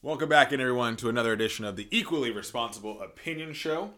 Welcome back, in everyone, to another edition of the Equally Responsible Opinion Show.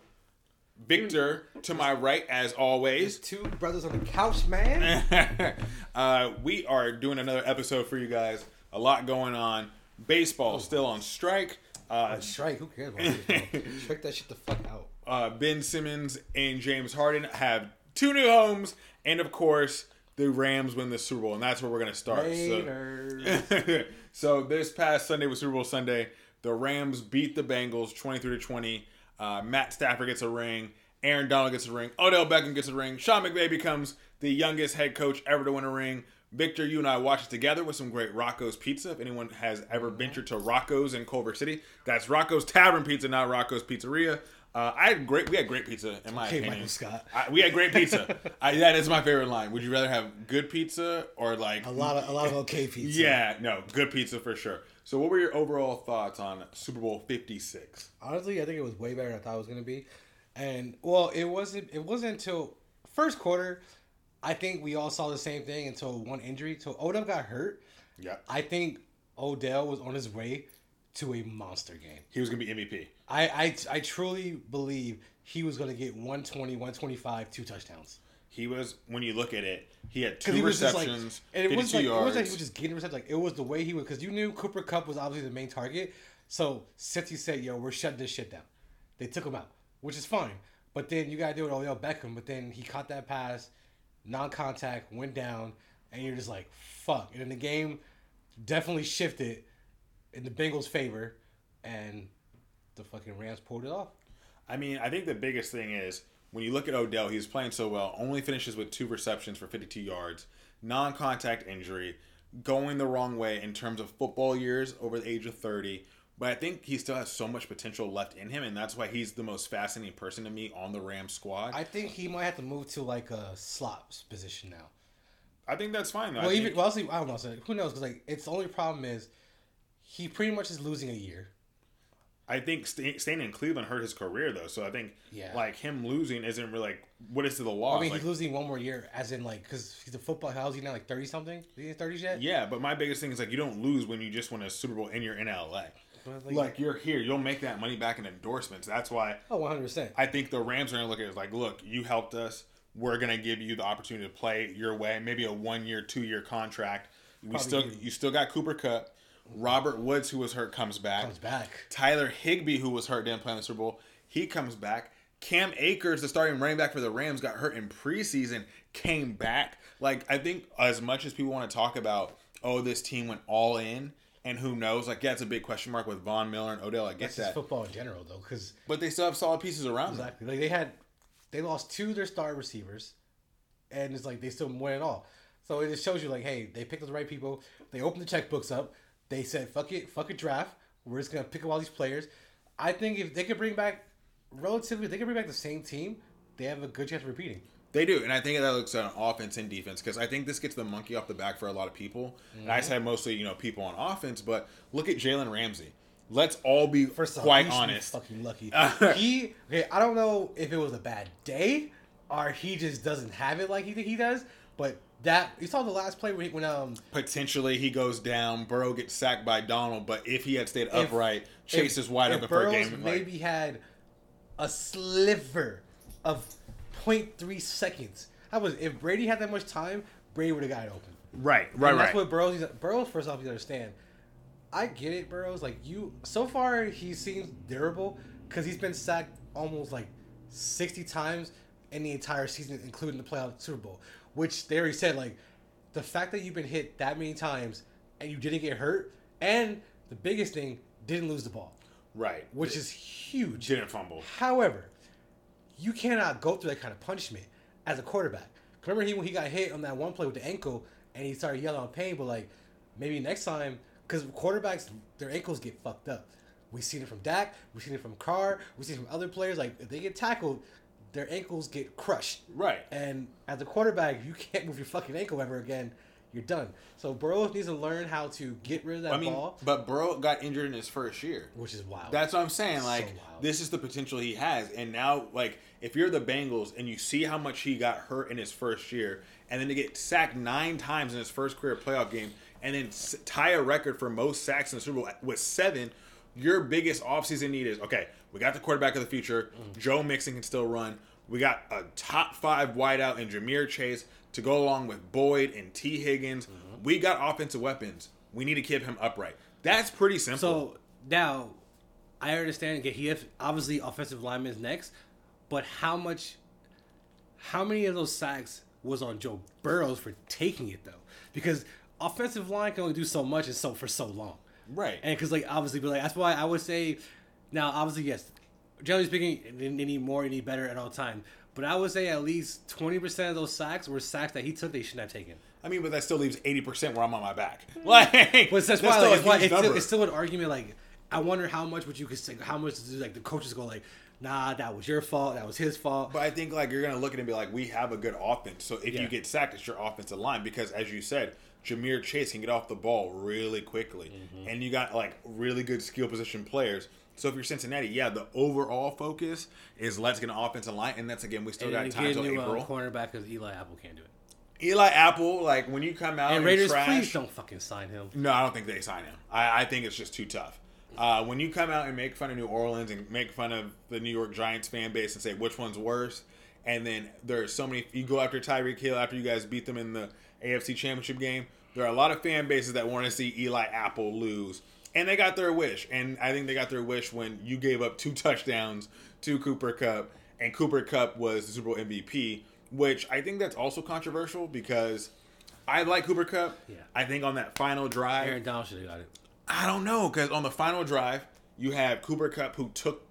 Victor, to my right, as always. Two brothers on the couch, man. uh, we are doing another episode for you guys. A lot going on. Baseball still on strike. Uh, Strike, who cares about baseball? Strike that shit the fuck out. uh, Ben Simmons and James Harden have two new homes, and of course, the Rams win the Super Bowl, and that's where we're gonna start. So. so this past Sunday was Super Bowl Sunday. The Rams beat the Bengals 23 to 20. Uh, Matt Stafford gets a ring. Aaron Donald gets a ring. Odell Beckham gets a ring. Sean McVay becomes the youngest head coach ever to win a ring. Victor, you and I watched it together with some great Rocco's Pizza. If anyone has ever ventured to Rocco's in Culver City, that's Rocco's Tavern Pizza, not Rocco's Pizzeria. Uh, I had great. We had great pizza, in my Okay, opinion. Michael Scott. I, we had great pizza. I, that is my favorite line. Would you rather have good pizza or like A lot of a lot of okay pizza. yeah, no, good pizza for sure. So, what were your overall thoughts on Super Bowl Fifty Six? Honestly, I think it was way better than I thought it was gonna be. And well, it wasn't. It wasn't until first quarter. I think we all saw the same thing until one injury. So Odell got hurt. Yeah, I think Odell was on his way to a monster game. he was gonna be MVP. I I, I truly believe he was gonna get 120, 125, two touchdowns. He was when you look at it, he had two he just like, receptions, and it was like, it yards. was like he was just getting receptions. Like it was the way he was, because you knew Cooper Kupp was obviously the main target. So Cincy said, "Yo, we're shutting this shit down." They took him out, which is fine. But then you gotta do it Odell Beckham. But then he caught that pass, non-contact, went down, and you're just like, "Fuck!" And then the game definitely shifted in the Bengals' favor, and the fucking Rams pulled it off. I mean, I think the biggest thing is when you look at Odell, he's playing so well. Only finishes with two receptions for fifty-two yards, non-contact injury, going the wrong way in terms of football years over the age of thirty. But I think he still has so much potential left in him, and that's why he's the most fascinating person to me on the Rams squad. I think he might have to move to like a slot position now. I think that's fine. Though. I Well, think- even well, see, I don't know. So who knows? Because like, it's the only problem is he pretty much is losing a year. I think stay, staying in Cleveland hurt his career though. So I think Yeah. like him losing isn't really like what is to the loss. I mean, Like, he's losing one more year, as in like because he's a football. How's he now? Like thirty something? Is he in thirties yet? yeah, but my biggest thing is like you don't lose when you just win a Super Bowl and you're in LA. Like, like, you're here, you'll make that money back in endorsements. That's why Oh, oh, one hundred percent. I think the Rams are gonna look at it like, look, you helped us. We're gonna give you the opportunity to play your way, maybe a one year, two year contract. We Probably still do. you still got Cooper Kupp. Robert Woods, who was hurt, comes back. Comes back. Tyler Higbee, who was hurt, didn't play in the Super Bowl. He comes back. Cam Akers, the starting running back for the Rams, got hurt in preseason, came back. Like I think as much as people want to talk about, oh, this team went all in, and who knows? Like, yeah, it's a big question mark with Von Miller and Odell. I get That's that, football in general, though, because but they still have solid pieces around them. exactly like they had they lost two of their star receivers, and it's like they still won it all. So it just shows you like, hey, they picked up the right people. They opened the checkbooks up. They said, fuck it, fuck a draft. We're just gonna pick up all these players. I think if they could bring back relatively, if they could bring back the same team. They have a good chance of repeating. They do, and I think that looks at offense and defense because I think this gets the monkey off the back for a lot of people. And I mm-hmm. said mostly, you know, people on offense, but look at Jalen Ramsey. Let's all be First off, quite he should be honest. fucking lucky. he okay. I don't know if it was a bad day or he just doesn't have it like he he does. But that you saw the last play when, he, when um Potentially, he goes down. Burrow gets sacked by Donald, but if he had stayed upright, Chase if- is wide if open for a Burrows game. like- Maybe had a sliver of 0.3 seconds. That was if Brady had that much time, Brady would have got it open. right, right, And right. That's what Burrows. he's- Burrows first off, you understand. I get it, Burrows. Like you, so far he seems durable because he's been sacked almost like sixty times in the entire season, including the playoff Super Bowl. Which they already said, like the fact that you've been hit that many times and you didn't get hurt, and the biggest thing, didn't lose the ball, right, which is huge. didn't fumble. However, you cannot go through that kind of punishment as a quarterback. Remember he when he got hit on that one play with the ankle and he started yelling on pain, but like maybe next time because quarterbacks their ankles get fucked up. We've seen it from Dak, we've seen it from Carr, we've seen it from other players. Like if they get tackled, their ankles get crushed. Right. And as a quarterback, you can't move your fucking ankle ever again, you're done. So Burrow needs to learn how to get rid of that I mean, ball, but Burrow got injured in his first year. which is wild. That's what I'm saying. Like, wild. this is the potential he has. And now, like, if you're the Bengals and you see how much he got hurt in his first year, and then to get sacked nine times in his first career playoff game, and then tie a record for most sacks in the Super Bowl with seven, your biggest offseason need is okay, we got the quarterback of the future. Joe Mixon can still run. We got a top five wideout in Ja'Marr Chase to go along with Boyd and T. Higgins. We got offensive weapons. We need to keep him upright. That's pretty simple. So now, I understand. Okay, he has obviously offensive lineman is next, but how much, how many of those sacks was on Joe Burrows for taking it though? Because offensive line can only do so much and so for so long. right. And because like obviously, but like that's why I would say, now obviously yes, generally speaking, they they need more, they need better at all time. But I would say at least twenty percent of those sacks were sacks that he took they shouldn't have taken. I mean, but that still leaves eighty percent where I'm on my back. Like, But that's that's why, still like, a it's, why it's, still, it's still an argument. Like, I wonder how much would you could say, how much do like the coaches go like, nah, that was your fault, that was his fault. But I think like you're gonna look at it and be like, we have a good offense. So if Yeah. you get sacked, it's your offensive line because, as you said, Ja'Marr Chase can get off the ball really quickly, Mm-hmm. and you got like really good skill position players. So if you're Cincinnati, yeah, the overall focus is let's get an offensive line, and that's again we still and got time get a till new um, April. cornerback because Eli Apple can't do it. Eli Apple, like when you come out And and, Raiders, trash, please don't fucking sign him. No, I don't think they sign him. I, I think it's just too tough. Uh, when you come out and make fun of New Orleans and make fun of the New York Giants fan base and say which one's worse, and then there's so many, you go after Tyreek Hill after you guys beat them in the AFC Championship game. There are a lot of fan bases that want to see Eli Apple lose, and they got their wish. And I think they got their wish when you gave up two touchdowns to Cooper Kupp, and Cooper Kupp was the Super Bowl MVP, which I think that's also controversial because I like Cooper Kupp. Yeah. I think on that final drive, Aaron Donald should have got it. I don't know because on the final drive, you have Cooper Kupp who took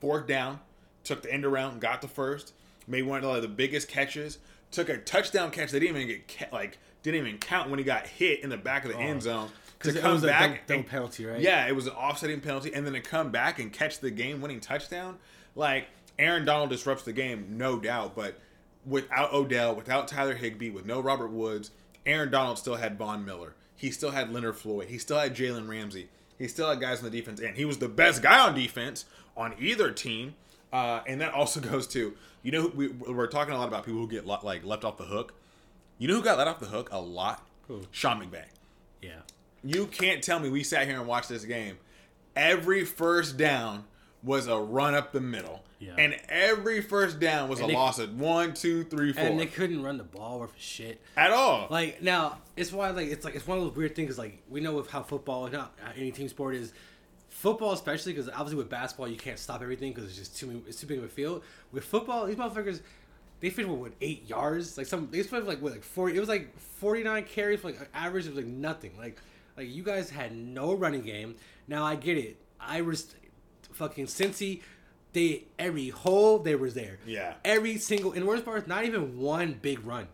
fourth down, took the end around, got the first, made one of the biggest catches, took a touchdown catch that didn't even get like didn't even count when he got hit in the back of the oh. end zone. To it come back, penalty, right? yeah, it was an offsetting penalty, and then to come back and catch the game-winning touchdown, like Aaron Donald disrupts the game, no doubt. But without Odell, without Tyler Higbee, with no Robert Woods, Aaron Donald still had Von Miller. He still had Leonard Floyd. He still had Jalen Ramsey. He still had guys on the defense and He was the best guy on defense on either team. Uh, and that also goes to you know we, we're talking a lot about people who get like left off the hook. You know who got let off the hook a lot? Who? Sean McVay. Yeah. You can't tell me we sat here and watched this game. Every first down was a run up the middle. Yeah. And every first down was And a they- loss of one, two, three, four. And they couldn't run the ball worth of shit. At all. Like now, it's why like it's like it's one of those weird things. Like we know with how football, not any team sport is, football especially because obviously with basketball you can't stop everything because it's just too it's too big of a field. With football, these motherfuckers. They finished with what, eight yards, like some. They finished like what, like forty. It was like forty nine carries for like an average of like nothing. Like, like you guys had no running game. Now I get it. I was fucking Cincy. They every hole they was there. Yeah. Every single and worst part not even one big run.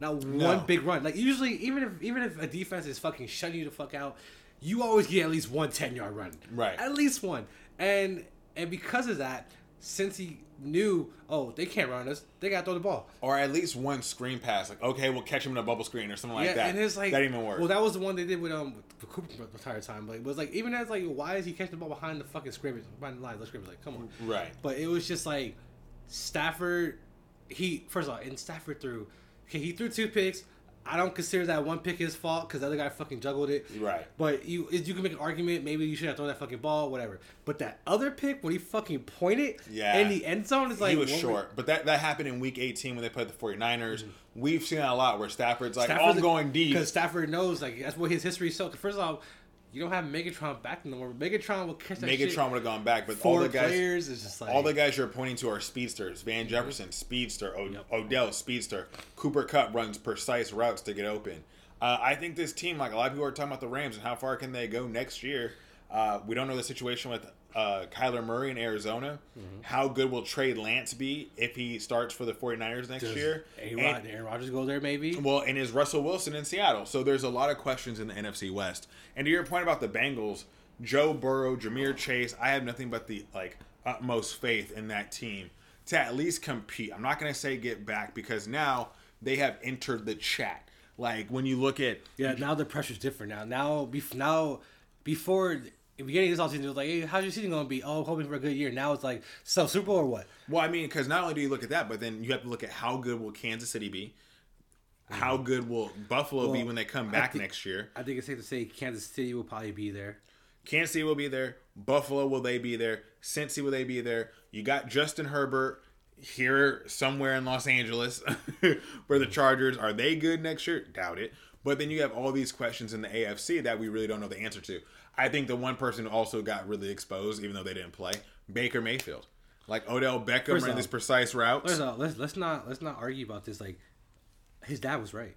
Not No. one big run. Like usually, even if even if a defense is fucking shutting you the fuck out, you always get at least one 10 yard run. Right. At least one. And and because of that, since he knew, oh, they can't run us, they got to throw the ball. or at least one screen pass. Like, okay, we'll catch him in a bubble screen or something like that. and it's like that even worked. Well, that was the one they did with um with Cooper the entire time. But it was like even as like, why is he catching the ball behind the fucking scrimmage, behind the lines? The scrimmage, like, come on. right. But it was just like Stafford. He first of all, and Stafford threw. Okay, he threw two picks. I don't consider that one pick his fault because the other guy fucking juggled it. Right. But you you can make an argument. Maybe you should have thrown that fucking ball, whatever. But that other pick when he fucking pointed Yeah. in the end zone is like he was short, but that, that happened in week 18 when they played the 49ers. Mm-hmm. We've seen that a lot where Stafford's like, oh, Stafford's I'm going deep. because Stafford knows like that's what his history is. So first of all, you don't have Megatron back no more. Megatron will catch that shit. Megatron would have gone back, but Four all the guys, players is just like all the guys you're pointing to are speedsters. Van Jefferson, speedster. O- Yep. Odell, speedster. Cooper Kupp runs precise routes to get open. Uh, I think this team, like a lot of people are talking about the Rams and how far can they go next year. Uh, we don't know the situation with uh, Kyler Murray in Arizona. Mm-hmm. How good will Trey Lance be if he starts for the 49ers next Does year? Aaron, And- Aaron Rodgers go there maybe. well, and is Russell Wilson in Seattle? So there's a lot of questions in the NFC West. And to your point about the Bengals, Joe Burrow, Ja'Marr Chase, I have nothing but the like utmost faith in that team to at least compete. I'm not going to say get back because now they have entered the chat. Like when you look at Yeah, now the pressure's different. Now, now, bef- now, before beginning of this offseason, it was like, hey, how's your season going to be? Oh, hoping for a good year. Now it's like, so Super Bowl or what? Well, I mean, because not only do you look at that, but then you have to look at how good will Kansas City be. Mm-hmm. How good will Buffalo be when they come back thi- next year? I think it's safe to say Kansas City will probably be there. Kansas City will be there. Buffalo will they be there? Cincy will they be there? You got Justin Herbert here somewhere in Los Angeles, where the mm-hmm. Chargers are they good next year? Doubt it. But then you have all these questions in the AFC that we really don't know the answer to. I think the one person who also got really exposed, even though they didn't play, Baker Mayfield. Like Odell Beckham ran this precise routes. Let's, uh, let's let's not let's not argue about this. Like, his dad was right.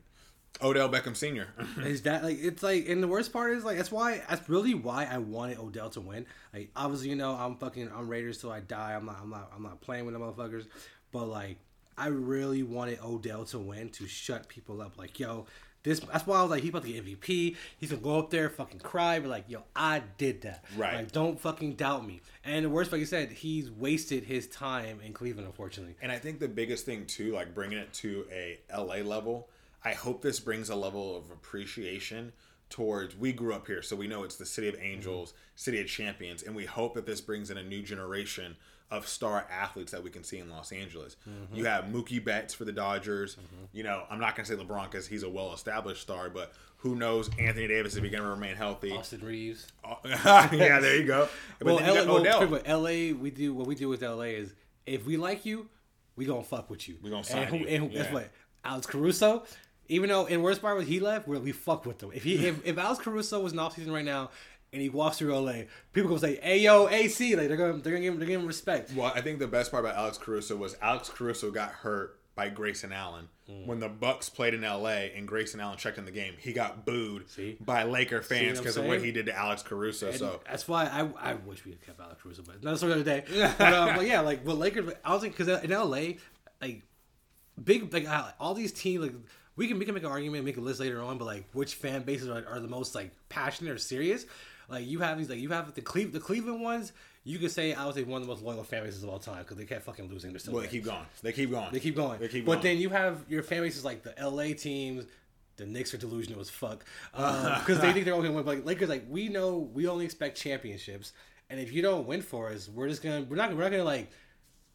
Odell Beckham Sr. His dad, like, it's like, and the worst part is like that's why that's really why I wanted Odell to win. Like, obviously, you know, I'm fucking I'm Raiders till I die. I'm not I'm not I'm not playing with the motherfuckers. But like, I really wanted Odell to win to shut people up. Like, yo, this. That's why I was like, he's about to get MVP. He's gonna go up there, fucking cry, but like, yo, I did that. Right. Like, don't fucking doubt me. And the worst, like you said, he's wasted his time in Cleveland, unfortunately. And I think the biggest thing too, like bringing it to a LA level, I hope this brings a level of appreciation towards we grew up here, so we know it's the city of angels, mm-hmm. city of champions, and we hope that this brings in a new generation of star athletes that we can see in Los Angeles. Mm-hmm. You have Mookie Betts for the Dodgers. Mm-hmm. You know, I'm not gonna say LeBron because he's a well-established star, but who knows? Anthony Davis if he can remain healthy. Austin Reaves. yeah, there you go. But well, then you LA, well, Odell. pretty much LA, we do what we do with LA is if we like you, we gonna fuck with you. We gonna sign and who, you. And guess Yeah. what? Alex Caruso. Even though in worst part was he left, we we fuck with him. If he if, if Alex Caruso was in off season right now and he walks through LA, people gonna say, "Hey yo, AC," like they're gonna they're gonna give him they're gonna give him respect. Well, I think the best part about Alex Caruso was Alex Caruso got hurt by Grayson Allen Mm. when the Bucks played in LA and Grayson Allen checked in the game. He got booed See? by Laker fans because of what he did to Alex Caruso. And so that's why I, I wish we had kept Alex Caruso, but that's another story the other day. But, um, but yeah, like, but Lakers, I was like, because in LA, like, big, like, uh, all these teams, like, we can we can make an argument, make a list later on, but like, which fan bases are, are the most like passionate or serious? Like, you have these, like, you have the Cleve, the Cleveland ones. You could say I would say one of the most loyal fan bases of all time because they kept fucking losing. They're still well, they keep going. They keep going. They keep going. They keep going. but then you have your fan bases like the LA teams. The Knicks are delusional as fuck um, because they think they're only gonna win. But like Lakers, like we know we only expect championships, and if you don't win for us, we're just gonna we're not we're not gonna like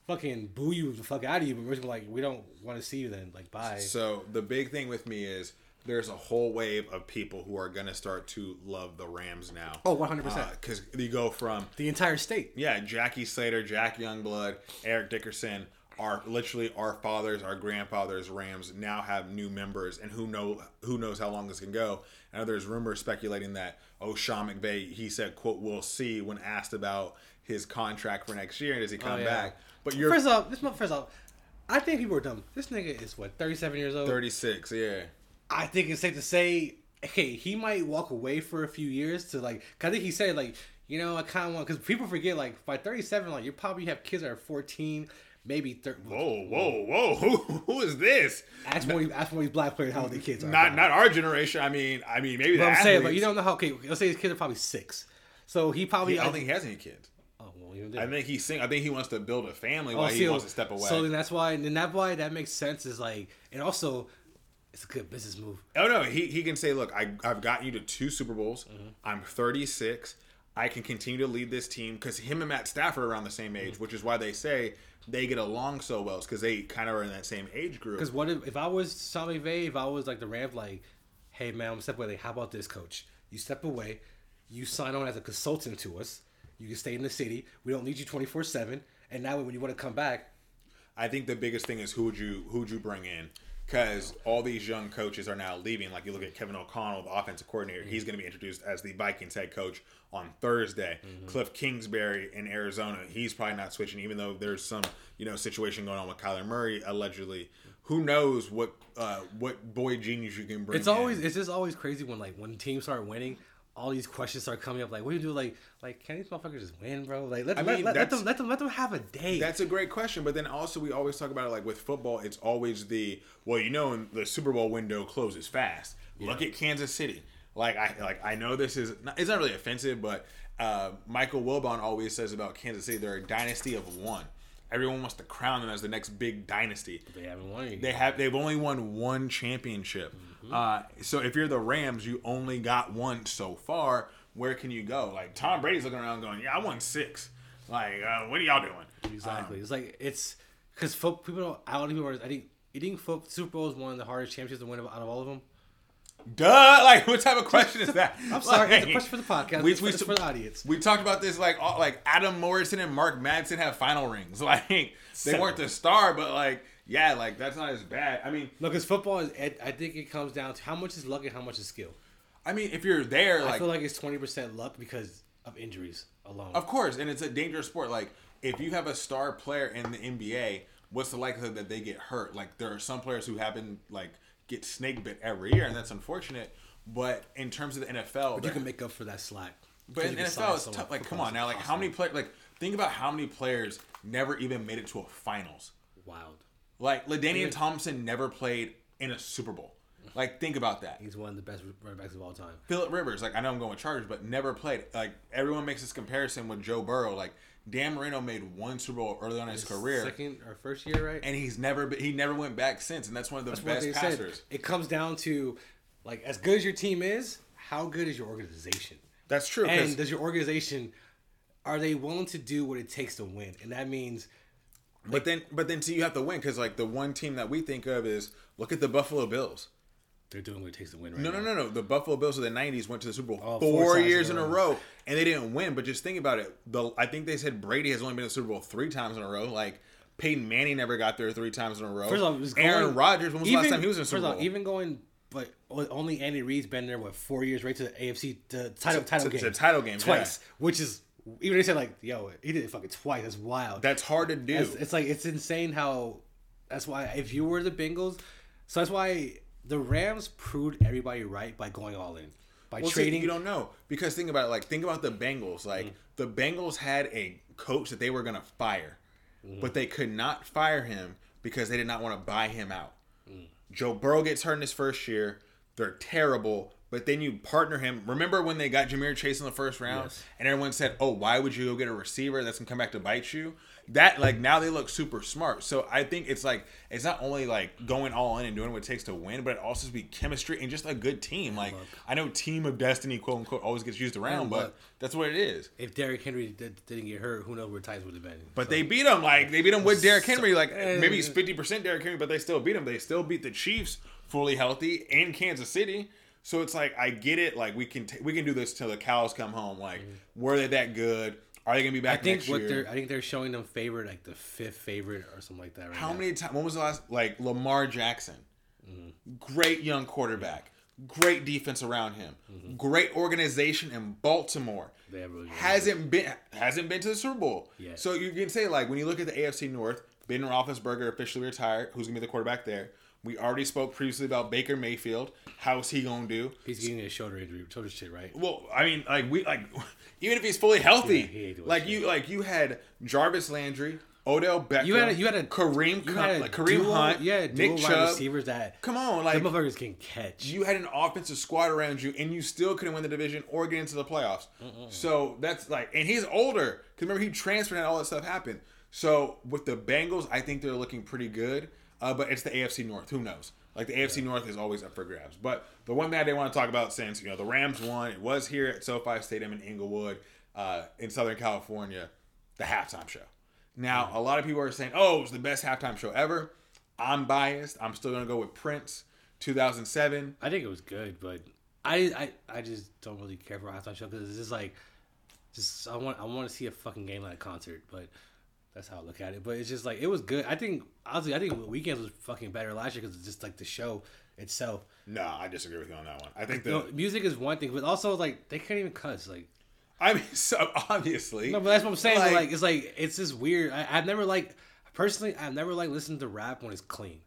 fucking boo you the fuck out of you. But we're just gonna, like we don't want to see you then. Like bye. So the big thing with me is there's a whole wave of people who are gonna start to love the Rams now. Oh, 100%. Uh, because you go from the entire state. yeah, Jackie Slater, Jack Youngblood, Eric Dickerson are literally our fathers, our grandfathers. Rams now have new members, and who know who knows how long this can go. I know there's rumors speculating that oh, Sean McVay, he said, "quote We'll see" when asked about his contract for next year. And does he oh, come Oh, yeah. back? But you're First off, this first off, I think people are dumb. This nigga is what 37 years old. 36. Yeah. I think it's safe to say, okay, he might walk away for a few years to like. 'cause I think he said like, you know, I kind of want because people forget like by thirty seven, like you probably have kids that are fourteen, maybe thirteen. Whoa, whoa, whoa! Who, who is this? Ask these- ask these black players how old their kids are. Not not our generation. I mean, I mean maybe But I'm saying, but you don't know how. Okay, let's say his kids are probably six, so he probably. I don't think he has any kids. Oh well, even I think he's sing. I think he wants to build a family Oh, while he see, wants to step away. So then that's why, and that's why that makes sense. Is like, and also, it's a good business move. Oh no, he, he can say, look, I I've gotten you to two Super Bowls. Mm-hmm. I'm 36. I can continue to lead this team because him and Matt Stafford are around the same Mm-hmm. age, which is why they say they get along so well, because they kind of are in that same age group. Because what if, if I was Sean Vay, if I was like the Rams, like, hey man, I'm step away. Like, how about this, coach? You step away, you sign on as a consultant to us. You can stay in the city. We don't need you 24 seven. And now when you want to come back, I think the biggest thing is who would you who would you bring in? Because all these young coaches are now leaving. Like you look at Kevin O'Connell, the offensive coordinator, he's going to be introduced as the Vikings head coach on Thursday. Cliff Kingsbury in Arizona, he's probably not switching, even though there's some you know situation going on with Kyler Murray allegedly. Who knows what uh, what boy genius you can bring? it's in. always it's just always crazy when like when teams start winning. All these questions start coming up, like, what do you do? Like, like, can these motherfuckers just win, bro? Like, let, I mean, let, let them let them let them have a day. That's a great question, but then also we always talk about it like with football. It's always the well, you know, the Super Bowl window closes fast. Look at Kansas City. Like I like I know this is not, it's not really offensive, but uh, Michael Wilbon always says about Kansas City they're a dynasty of one. Everyone wants to crown them as the next big dynasty. they haven't won. They have they've only won one championship. Uh, so if you're the Rams, you only got one so far. Where can you go? Like Tom Brady's looking around going, "Yeah, I won six. Like, uh, what are y'all doing?" Exactly. it's like it's because folk people don't. I don't even. I think You think fo- Super Bowl is one of the hardest championships to win out of all of them? Duh! Like, what type of question is that? I'm sorry, it's a question for the podcast. we- we- for the audience. We talked about this like all, like Adam Morrison and Mark Madsen have final rings. Like they Seven. weren't the star, but like yeah, like that's not as bad. I mean, look, because football is. I think it comes down to how much is luck and how much is skill. I mean if you're there, I like feel like it's twenty percent luck because of injuries alone. of course, and it's a dangerous sport. Like if you have a star player in the NBA, what's the likelihood that they get hurt? Like there are some players who happen like get snake bit every year, and that's unfortunate. But in terms of the NFL, but you can make up for that slack. But in NFL, it's tough. Like, come on now. Like, how many players? Like, think about how many players never even made it to a finals. Wild. Like, Ladainian Thompson never played in a Super Bowl. Like, think about that. He's one of the best running backs of all time. Philip Rivers, like, I know I'm going with Chargers, but never played. Like, everyone makes this comparison with Joe Burrow. Like, Dan Marino made one Super Bowl early on in his career, second or first year, right? and he's never been, he never went back since. And that's one of the That's best passers. said. It comes down to like as good as your team is, how good is your organization? That's true. And does your organization are they willing to do what it takes to win? And that means but then, but then, see, you have to win because, like, the one team that we think of is look at the Buffalo Bills. they're doing what it takes to win right No, now. no, no, no. The Buffalo Bills of the '90s went to the Super Bowl Oh, four, four years in in a a row. and they didn't win. But just think about it. The I think they said Brady has only been to the Super Bowl three times in a row. Like Peyton Manning never got there three times in a row. First of all, it Aaron Rodgers. When was the last time he was in a Super Bowl? even going, but only Andy Reid's been there what four years right to the AFC the title title to- game to title games, twice, which is even they said like yo he did it fucking twice. That's wild. That's hard to do. It's, it's like it's insane how. That's why if you were the Bengals, so that's why the Rams proved everybody right by going all in, by Well, see, trading. you don't know because think about it. Like think about the Bengals. Like mm-hmm. the Bengals had a coach that they were gonna fire, mm-hmm. but they could not fire him because they did not want to buy him out. Mm. Joe Burrow gets hurt in his first year. They're terrible. But then you partner him. Remember when they got Ja'Marr Chase in the first round, Yes. and everyone said, "Oh, why would you go get a receiver that's gonna come back to bite you?" That like now they look super smart. So I think it's like it's not only like going all in and doing what it takes to win, but it also be chemistry and just a good team. Like look. I know "team of destiny" quote unquote always gets used around, but look. that's what it is. if Derrick Henry did, didn't get hurt, who knows where ties would have been. But So- they beat him like they beat him with Derrick Henry. Like eh. maybe he's fifty percent Derrick Henry, but they still beat him. They still beat the Chiefs fully healthy in Kansas City. So it's like I get it. Like we can t- we can do this till the cows come home. Like were they that good? Are they gonna be Mm-hmm. I back think what year? they're I think they're showing them favorite like the fifth favorite or something like that right How now. many times? When was the last? Like Lamar Jackson, Mm-hmm. great young quarterback, great defense around him, great organization in Baltimore. Mm-hmm. They have really hasn't been hasn't been to the Super Bowl. Yes. So you can say like when you look at the AFC North, Ben Roethlisberger officially retired. Who's gonna be the quarterback there? We already spoke previously about Baker Mayfield. How's he gonna do? He's getting a shoulder injury, shoulder shit, right? Well, I mean, like we like even if he's fully healthy, Yeah, he like shit. you like you had Jarvis Landry, Odell Beckham. You had a, you had a Kareem, you had a like Kareem duo, Hunt, yeah, dual Nick Chubb. receivers that Come on, like motherfuckers can catch. you had an offensive squad around you, and you still couldn't win the division or get into the playoffs. So that's like, and he's older because remember he transferred and all that stuff happened. So with the Bengals, I think they're looking pretty good. Uh, but it's the AFC North. Who knows? Like the AFC North is always up for grabs. But the one that I want to talk about since you know the Rams won, it was here at SoFi Stadium in Inglewood, uh, in Southern California, the halftime show. Now a lot of people are saying, "Oh, it was the best halftime show ever." I'm biased. I'm still gonna go with Prince, 2007. I think it was good, but I I, I just don't really care for a halftime show because it's just like, just I want I want to see a fucking game like a concert, but that's how I look at it. But it's just like it was good. I think honestly, I think Weeknd's was fucking better last year because it's just like the show itself. No, I disagree with you on that one. I think the music is one thing, but also like they can't even cuss. Like I mean, so obviously, no, but that's what I'm saying. Like- Like, it's like it's just weird. I, I've never like personally, I've never like listened to rap when it's clean.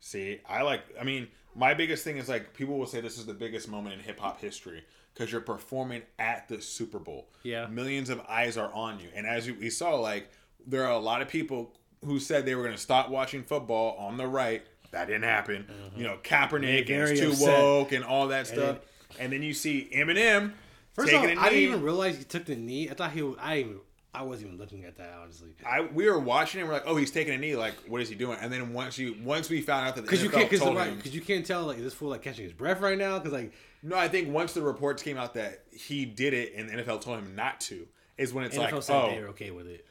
see, I like. I mean, my biggest thing is like people will say this is the biggest moment in hip hop history because you're performing at the Super Bowl. Yeah. millions of eyes are on you, and as we saw, like there are a lot of people who said they were going to stop watching football on the right. That didn't happen. You know, Kaepernick and it's too upset. woke and all that stuff. And then you see Eminem First of taking all, a I didn't even realize he took the knee. I thought he. Was, I even. I wasn't even looking at that honestly. I we were watching it. We're like, oh, he's taking a knee. Like, what is he doing? And then once you once we found out that the Because you can't, because right, you can't tell like is this fool like catching his breath right now. Because like no, I think once the reports came out that he did it and the NFL told him not to, is when it's NFL like, said oh, they're okay with it.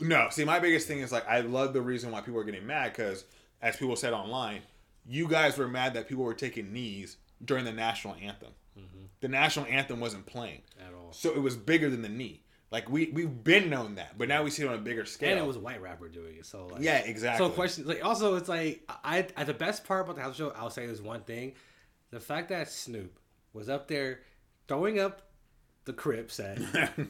No. See, my biggest thing is like, I love the reason why people are getting mad because as people said online, you guys were mad that people were taking knees during the national anthem. Mm-hmm. The national anthem wasn't playing, At all. so it was bigger than the knee. Like we we've been known that, but now we see it on a bigger scale. And it was a white rapper doing it. So like, yeah, exactly. So question like also it's like I, I the best part about the house show I'll say is one thing, the fact that Snoop was up there throwing up the crip set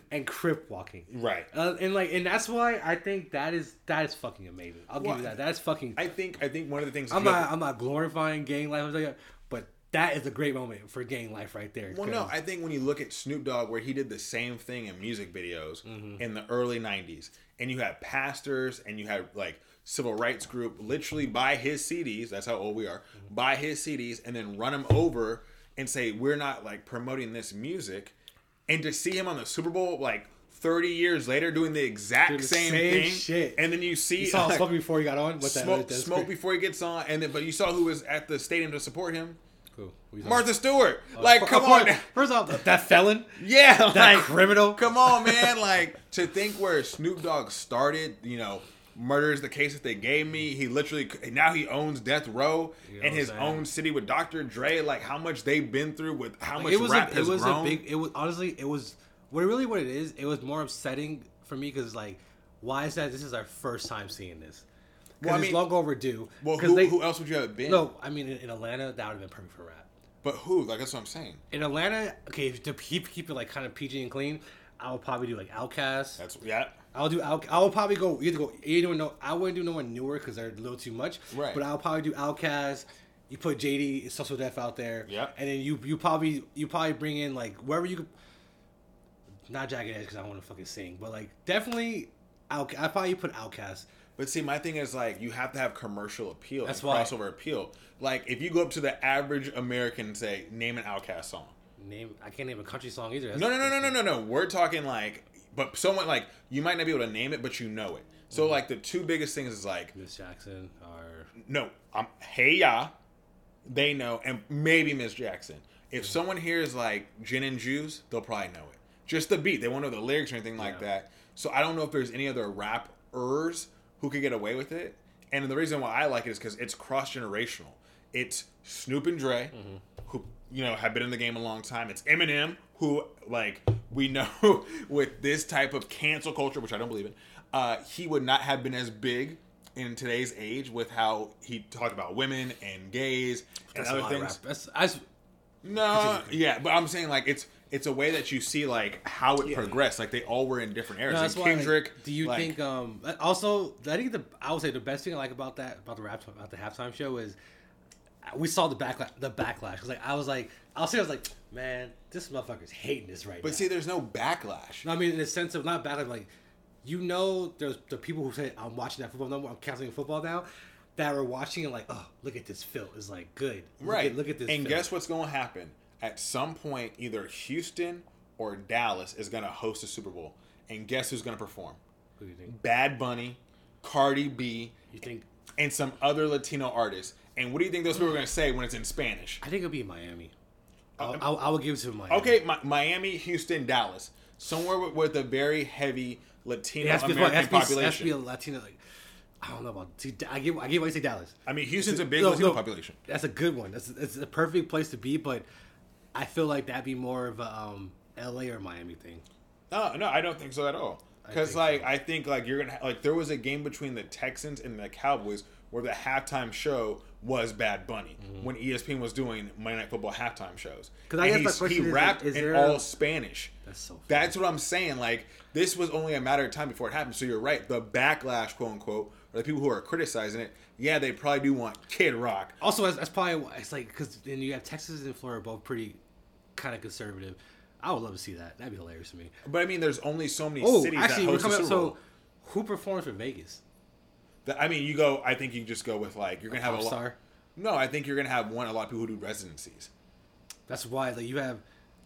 and crip walking. right. Uh, and like and that's why I think that is that is fucking amazing. I'll give you that. That's fucking. I think I think one of the things I'm not have- I'm not glorifying gang life, but that is a great moment for gang life right there. Well, no, I think when you look at Snoop Dogg, where he did the same thing in music videos Mm-hmm. in the early '90s, and you had pastors and you had like civil rights group literally buy his CDs. That's how old we are. Mm-hmm. Buy his CDs and then run them over and say we're not like promoting this music, and to see him on the Super Bowl like. 30 years later, doing the exact Doing the same, same thing, shit. and then you see you saw like, smoke before he got on. What that? smoke, that's smoke great. before he gets on, and then but you saw who was at the stadium to support him. Who Martha Stewart. about? like, come on, First off, that felon, yeah, that like, criminal. Come on, man. Like to think where Snoop Dogg started, you know, murder is the case that they gave me. He literally now he owns Death Row You know in his own city with Dr. Dre. Like how much they've been through with how much it was rap a, it has was grown. a big it was honestly it was what really what it is it was more upsetting for me because like why is that this is our first time seeing this Well, I it's long overdue well, who, they, who else would you have been? no i mean in, in atlanta that would have been perfect for rap but who? Like that's what I'm saying. in atlanta okay to keep, keep it like kind of pg and clean i would probably do like OutKast That's yeah. I'll do. Out, I will probably go either go. Either know. I wouldn't do no one newer because they're a little too much. Right. But I'll probably do OutKast. You put JD So So Def out there. Yeah. And then you you probably you probably bring in like wherever you could. Not Jagged Edge because I don't want to fucking sing, but like definitely Out. I probably put OutKast. But see, my thing is like you have to have commercial appeal That's and why- crossover appeal. Like if you go up to the average American and say, name an OutKast song. Name I can't name a country song either. That's- No, no, no, no, no, no, no. We're talking like, but someone like you might not be able to name it, but you know it. So Mm-hmm. like the two biggest things is like Miss Jackson or no, um, hey ya, they know, and maybe Miss Jackson. If Mm-hmm. someone hears like gin and juice, they'll probably know it. Just the beat, they won't know the lyrics or anything like Yeah. that. So I don't know if there's any other rappers who could get away with it. And the reason why I like it is because it's cross generational. It's Snoop and Dre, Mm-hmm. Who you know have been in the game a long time. It's Eminem, who like we know with this type of cancel culture, which I don't believe in, uh, he would not have been as big in today's age with how he talked about women and gays and that's a other things. That's, that's No, yeah, but I'm saying like it's it's a way that you see like how it progressed. Like they all were in different eras. No, Like, that's why. like, Kendrick. do you like- think? Um. Also, I think the I would say the best thing I like about that about the rap about the halftime show is we saw the backlash. The backlash. 'Cause, like I was like, I'll say I was like, man, this motherfucker's hating this right But now. see, there's no backlash. No, I mean in the sense of not backlash, like you know, there's the people who say I'm watching that football number, I'm canceling football now. That are watching it like, oh, look at this film. is like good. Look right. At, look at this. And guess what's going to happen? At some point, either Houston or Dallas is going to host a Super Bowl. And guess who's going to perform? Who do you think? Bad Bunny, Cardi B, You think? and some other Latino artists. And what do you think those people are going to say when it's in Spanish? I think it'll be Miami. I'll, I'll, I will give it to Miami. Okay, Mi- Miami, Houston, Dallas. Somewhere with, with a very heavy Latino It has to be, it American has to be, it has to be a Latino. Like, I don't know about. See, I give. I give. I say Dallas. I mean, Houston's a big No, Latino no, population. That's a good one. That's it's a perfect place to be, but I feel like that'd be more of a um, L.A. or Miami thing. No, no, I don't think so at all. Because like so. I think like you're gonna like there was a game between the Texans and the Cowboys where the halftime show was Bad Bunny when E ESPN was doing Monday Night Football halftime shows. Mm-hmm. 'Cause I guess he is, rapped is in all a- Spanish. That's so. That's what I'm saying. Like this was only a matter of time before it happened. So you're right. The backlash, quote unquote, or the people who are criticizing it, yeah, they probably do want Kid Rock. Also, that's, that's probably why it's like because then you have Texas and Florida both pretty kind of conservative. I would love to see that. That'd be hilarious to me. But I mean, there's only so many Oh, cities actually, that we're host a coming up. So, who performs for Vegas? The- I mean, you go. I think you just go with like you're gonna have a Pop lot. star. No, I think you're gonna have one. A lot of people who do residencies. That's why like you have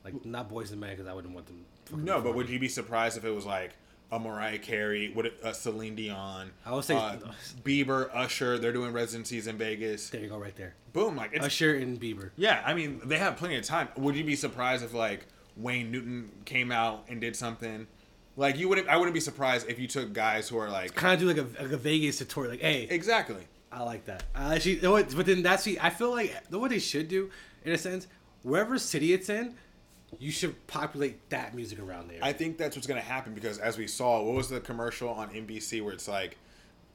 like not Boys and Men because I wouldn't want them. No, but performing. would you be surprised if it was like a Mariah Carey, would it, a Celine Dion, I would say- uh, Bieber, Usher? They're doing residencies in Vegas. There you go, right there. Boom, like it's Usher and Bieber. yeah. I mean, they have plenty of time. Would you be surprised if like Wayne Newton came out and did something? Like you wouldn't. I wouldn't be surprised if you took guys who are like Kind of do like a, like a Vegas tour. Like, hey, exactly. I like that. I actually, you know what, but then that's the. I feel like you know what they should do, in a sense, wherever city it's in, you should populate that music around there. I think that's what's gonna happen because as we saw, what was the commercial on NBC where it's like,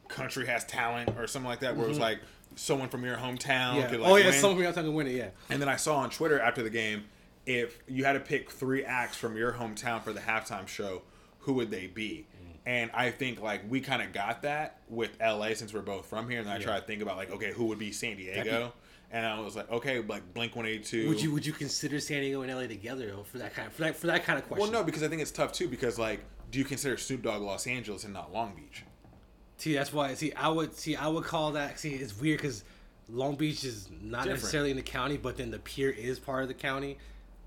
"Country has talent" or something like that, where it was like someone from your hometown Mm-hmm. yeah. could like oh yeah, win. someone else to win it. Yeah. And then I saw on Twitter after the game, if you had to pick three acts from your hometown for the halftime show, who would they be? Mm. And I think like we kind of got that with LA since we're both from here, and I Yeah. try to think about like okay, who would be San Diego? And I was like, okay, like Blink One Eighty Two. Would you would you consider San Diego and LA together though, for that kind of, for that for that kind of question? Well, no, because I think it's tough too. Because like, do you consider Snoop Dogg Los Angeles and not Long Beach? See, that's why. See, I would see. I would call that. See, it's weird because Long Beach is not Different. necessarily in the county, but then the pier is part of the county.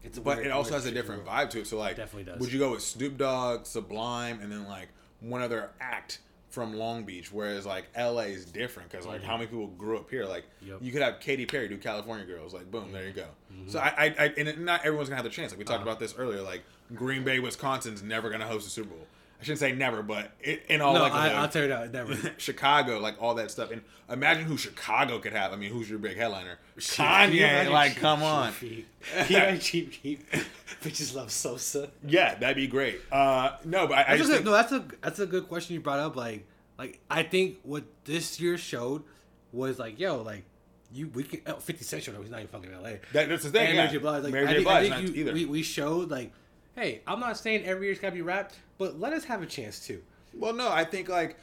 It's a But weird- it also has a different shit. vibe to it. So like, Definitely does. would you go with Snoop Dogg, Sublime, and then like one other act from Long Beach? Whereas like LA is different because like how many people grew up here? Like Yep. you could have Katy Perry do California Girls. Like boom, there you go. Mm-hmm. So I, I, I and not everyone's gonna have the chance. Like we Uh-huh. talked about this earlier. Like Green Bay, Wisconsin's never gonna host a Super Bowl. I shouldn't say never, but it, in all No, likelihood, I, I'll tell you that never. Chicago, like all that stuff. And imagine who Chicago could have. I mean, who's your big headliner? Kanye. Like, Cheap come on. Cheap Chief Keef? Bitches love Sosa. Yeah, that'd be great. Uh, no, but I, I just a, no, that's a that's a good question you brought up. Like, like I think what this year showed was like, yo, like you we can oh, Fifty Cent showed up. He's not even fucking in L.A. that, that's the thing. and yeah. Mary J. Blige. Like, Mary I J. think, Blige, I not think you, either. we, we showed like, hey, I'm not saying every year's gotta be rap, but let us have a chance to. well, no, I think like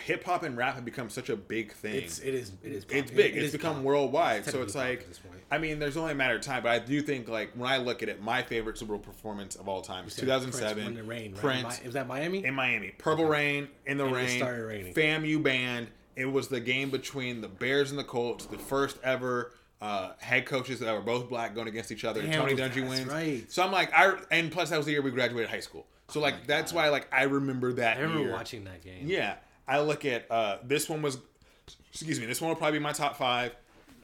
hip hop and rap have become such a big thing. It's it is it is pop. it's big. It- it it's become pop. worldwide. It's so it's like, at this point. I mean, there's only a matter of time. But I do think like when I look at it, my favorite Super Bowl performance of all time is 2007. Prince, rain, right? Prince was that Miami? in Miami. Purple Rain in the And it rain. started raining. FAMU band. It was the game between the Bears and the Colts, the first ever uh, head coaches that were both black going against each other. Damn, Tony Dungy wins. right. So I'm like, I and plus that was the year we graduated high school. So like that's why like I remember that. I remember year. watching that game. Yeah, I look at uh, this one was, excuse me, this one will probably be my top five.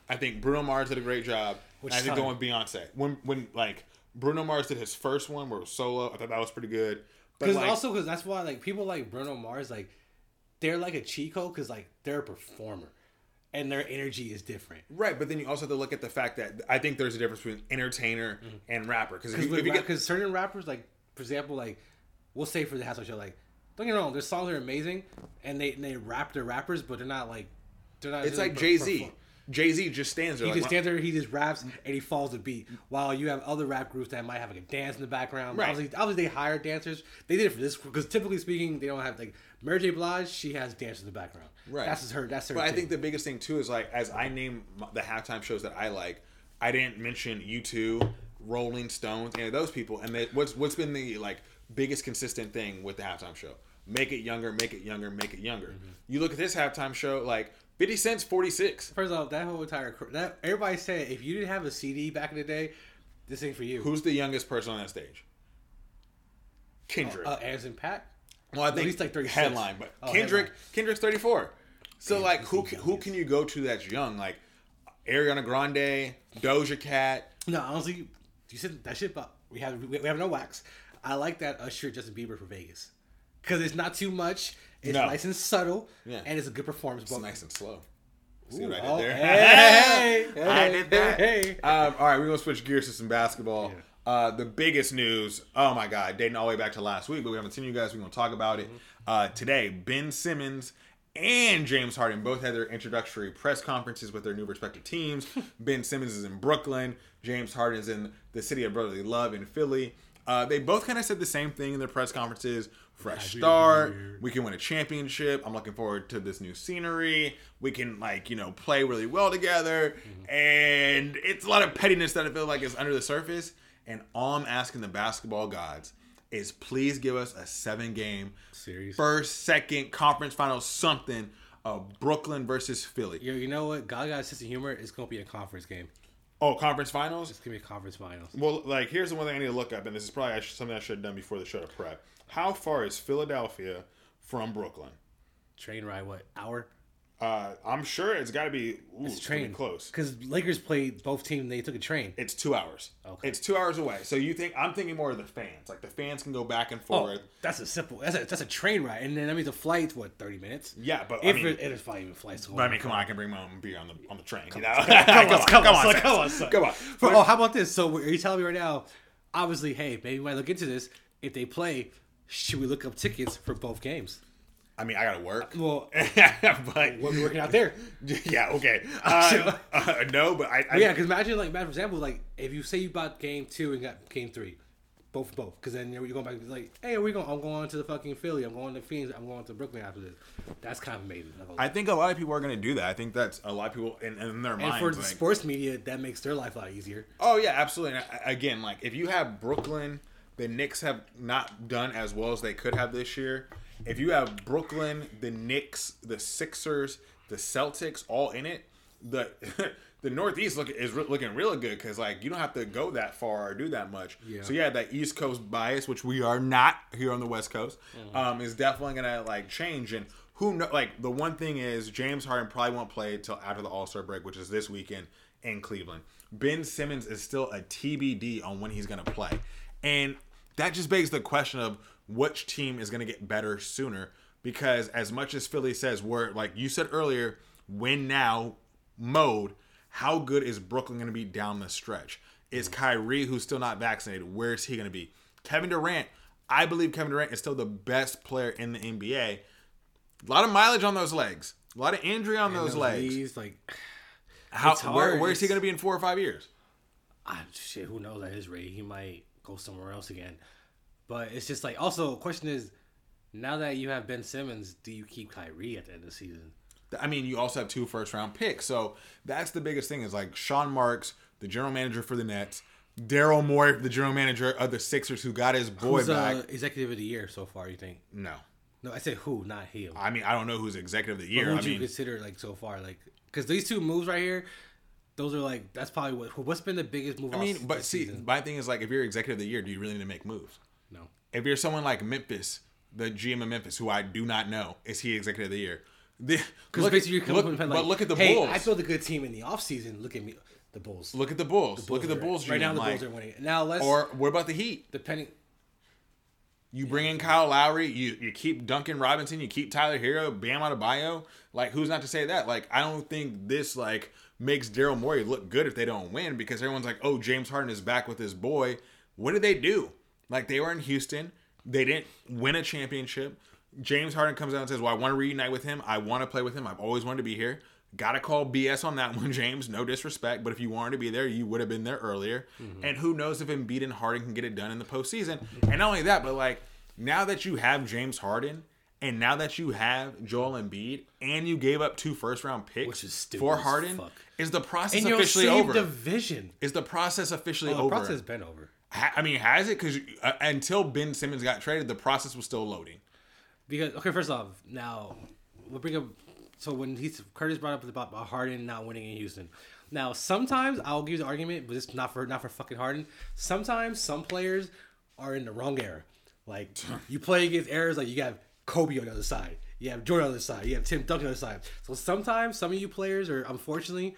I think Bruno Mars did a great job. Which and I think going with Beyonce when when like Bruno Mars did his first one where it was solo. I thought that was pretty good. Because like, also because that's why like people like Bruno Mars like they're like a cheat code because like they're a performer and their energy is different. right, but then you also have to look at the fact that I think there's a difference between entertainer mm-hmm. and rapper because if, you- Because certain rappers like for example like we'll say for the Hassle Show like don't get me wrong their songs are amazing and they and they rap their rappers but they're not like they're not. it's like Jay Z. Jay Z just stands there. He like, just stands there, he just raps, and he falls the beat. While you have other rap groups that might have like a dance in the background. Right. Obviously, obviously they hire dancers. They did it for this because typically speaking, they don't have like Mary J. Blige. She has dancers in the background. Right. That's her. That's her. But I think the biggest thing too is like as I name the halftime shows that I like, I didn't mention U two, Rolling Stones, any of those people. And they, what's what's been the like biggest consistent thing with the halftime show? Make it younger, make it younger, make it younger. Mm-hmm. You look at this halftime show, like Fifty Cent's forty six. First off, that whole entire that everybody said if you didn't have a CD back in the day, this ain't for you. Who's the youngest person on that stage? Kendrick. uh, in Pack? well, I think he's like 36. headline, but Oh, Kendrick headline. Kendrick's thirty four. So Damn, like who can, who can you go to that's young? Like Ariana Grande, Doja Cat. No, honestly, you said that shit. But we have we, we have no wax. I like that Usher Justin Bieber for Vegas because it's not too much. It's No. nice and subtle, Yeah. and it's a good performance. It's but nice and slow. See Ooh, what I did oh, there? hey, hey, I did that. hey. Um, all right, we're gonna switch gears to some basketball. Yeah. Uh, the biggest news. Oh my God, dating all the way back to last week, but we haven't seen you guys. We're gonna talk about it Mm-hmm. uh, today. Ben Simmons and James Harden both had their introductory press conferences with their new respective teams. ben Simmons is in Brooklyn. James Harden is in the city of brotherly love in Philly. Uh, they both kind of said the same thing in their press conferences. Fresh start. We can win a championship. I'm looking forward to this new scenery. We can like you know play really well together, and it's a lot of pettiness that I feel like is under the surface. And all I'm asking the basketball gods is please give us a seven game Series. first, second conference final something of Brooklyn versus Philly. Yo, you know what? God got a sense of humor. It's gonna be a conference game. Oh, conference finals. It's gonna be a conference finals. Well, like here's the one thing I need to look up, and this is probably something I should have done before the show to prep. How far is Philadelphia from Brooklyn? Train ride what hour? Uh, I'm sure it's got to be ooh, it's gonna be Train close. because Lakers played both teams. They took a train. It's two hours. Okay. It's two hours away. So you think I'm thinking more of the fans. Like the fans can go back and forth. Oh, forth. that's a simple. That's a that's a train ride, and then that means the flight's what thirty minutes. Yeah, but If I mean, it, it is probably even flights. but I mean, come on, I can bring my own beer on the on the train. you know, Come on, come on, come on, son. come on, son. come on. For- oh, how about this? So are you telling me right now? Obviously, hey, maybe we might look into this. If they play, should we look up tickets for both games? I mean, I gotta work. Well, but what we working out there? yeah, okay. Uh, uh, no, but I, I yeah, because imagine like, imagine, for example, like if you say you bought game two and got game three, both both, because then you're going back and be like, hey, we going? I'm going to the fucking Philly. I'm going to Phoenix. I'm going to Brooklyn after this. That's kind of amazing. I think a lot of people are gonna do that. I think that's a lot of people in, in their and minds. for the like, sports media, that makes their life a lot easier. Oh yeah, absolutely. And I- again, like if you have Brooklyn, the Knicks have not done as well as they could have this year. If you have Brooklyn, the Knicks, the Sixers, the Celtics, all in it, the the Northeast look is re- looking really good because like you don't have to go that far or do that much. Yeah. So yeah, that East Coast bias, which we are not here on the West Coast, um, is definitely gonna like change. And who know? Like the one thing is James Harden probably won't play till after the All Star break, which is this weekend in Cleveland. Ben Simmons is still a TBD on when he's gonna play, and that just begs the question of which team is gonna get better sooner. Because as much as Philly says we're like you said earlier, win now mode, how good is Brooklyn going to be down the stretch? Is Kyrie, who's still not vaccinated, where is he going to be? Kevin Durant, I believe Kevin Durant is still the best player in the NBA. A lot of mileage on those legs, a lot of injury on those, legs. Knees, like, How, where, where is he going to be in four or five years? ah, shit, who knows at his rate? He might go somewhere else again. But it's just like, also, question is, now that you have Ben Simmons, do you keep Kyrie at the end of the season? I mean, you also have two first round picks. So that's the biggest thing is like Sean Marks, the general manager for the Nets, Daryl Morey, the general manager of the Sixers, who got his boy Who's back. uh, executive of the year so far? You think? no. No, I said who, not him. I mean, I don't know who's executive of the Who year. would I you mean, consider like so far? Like, because these two moves right here, those are like that's probably what what's been the biggest move. I mean, but see, season? my thing is like, if you're executive of the year, do you really need to make moves? If you're someone like Memphis, the GM of Memphis, who I do not know, is he executive of the year? Because basically you're coming from like, but look at the hey, Bulls. I build a good team in the offseason. Look at me, the Bulls. look at the Bulls. look at the Bulls. right now. The like- Bulls are winning. Now let's Or what about the Heat? depending. You bring in Kyle Lowry, you you keep Duncan Robinson, you keep Tyler Herro, Bam Adebayo. Like, who's not to say that? Like, I don't think this like makes Daryl Morey look good if they don't win because everyone's like, oh, James Harden is back with his boy. What did they do? Like, they were in Houston, they didn't win a championship. James Harden comes out and says, "Well, I want to reunite with him. I want to play with him. I've always wanted to be here." Got to call BS on that one, James. No disrespect, but if you wanted to be there, you would have been there earlier. Mm-hmm. And who knows if Embiid and Harden can get it done in the postseason? And not only that, but like now that you have James Harden, and now that you have Joel Embiid, and you gave up two first round picks Which is stupid for Harden, is the process And officially over? division. is the process officially Oh, the over? process has been over. Ha- I mean, has it? Because uh, until Ben Simmons got traded, the process was still loading. Because okay, first off, now we'll bring up. So when he's Curtis brought up about, Harden not winning in Houston. Now sometimes I'll give you the argument, but it's not for not for fucking Harden. Sometimes some players are in the wrong era. Like you play against eras like you have Kobe on the other side, you have Jordan on the other side, you have Tim Duncan on the other side. So sometimes some of you players are unfortunately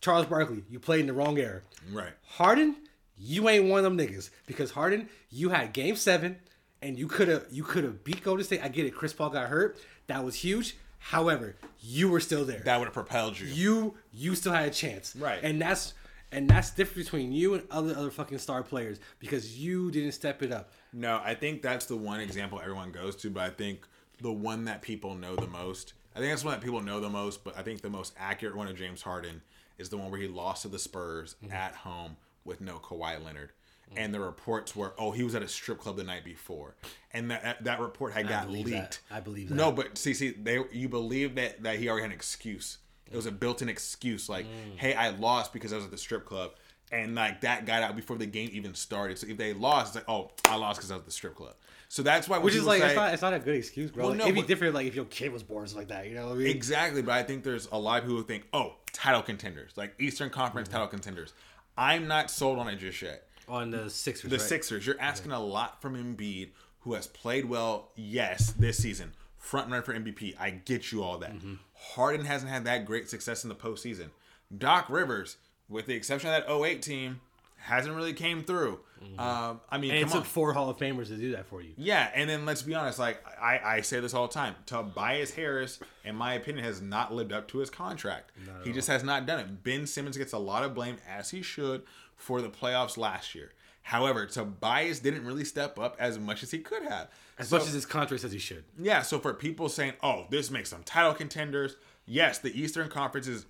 Charles Barkley. You played in the wrong era. Right. Harden, you ain't one of them niggas because Harden, you had Game Seven, and you could have you could have beat Golden State. I get it. Chris Paul got hurt. That was huge. However, you were still there. That would have propelled you. you you still had a chance. Right. And that's and that's different between you and other other fucking star players because you didn't step it up. No, I think that's the one example everyone goes to, but I think the one that people know the most, I think that's one that people know the most, but I think the most accurate one of James Harden is the one where he lost to the Spurs Mm-hmm. at home with no Kawhi Leonard. And the reports were, oh, he was at a strip club the night before, and that that report had got leaked. that. I believe that. No, but see, see, they you believe that that he already had an excuse. It was a built-in excuse, like, Mm. hey, I lost because I was at the strip club, and like that got out before the game even started. So if they lost, it's like, oh, I lost because I was at the strip club. So that's why, Which is like say- it's not it's not a good excuse, bro. Well, Like, no, it'd be but- different like if your kid was born like that. You know what I mean? Exactly, but I think there's a lot of people who think, oh, title contenders, like Eastern Conference Mm-hmm. title contenders. I'm not sold on it just yet. On the Sixers, The right? Sixers, you're asking a lot from Embiid, who has played well, yes, this season. front runner for MVP. I get you all that. Mm-hmm. Harden hasn't had that great success in the postseason. Doc Rivers, with the exception of that 08 team, hasn't really came through. Um, I mean, Mm-hmm. It took on. four Hall of Famers to do that for you. Yeah, and then let's be honest. Like I, I say this all the time. Tobias Harris, in my opinion, has not lived up to his contract. He just has not done it. Ben Simmons gets a lot of blame, as he should, for the playoffs last year. However, Tobias didn't really step up as much as he could have. As So- much as his contract says he should. yeah, so for people saying, "Oh, this makes them title contenders," yes, the Eastern Conference is,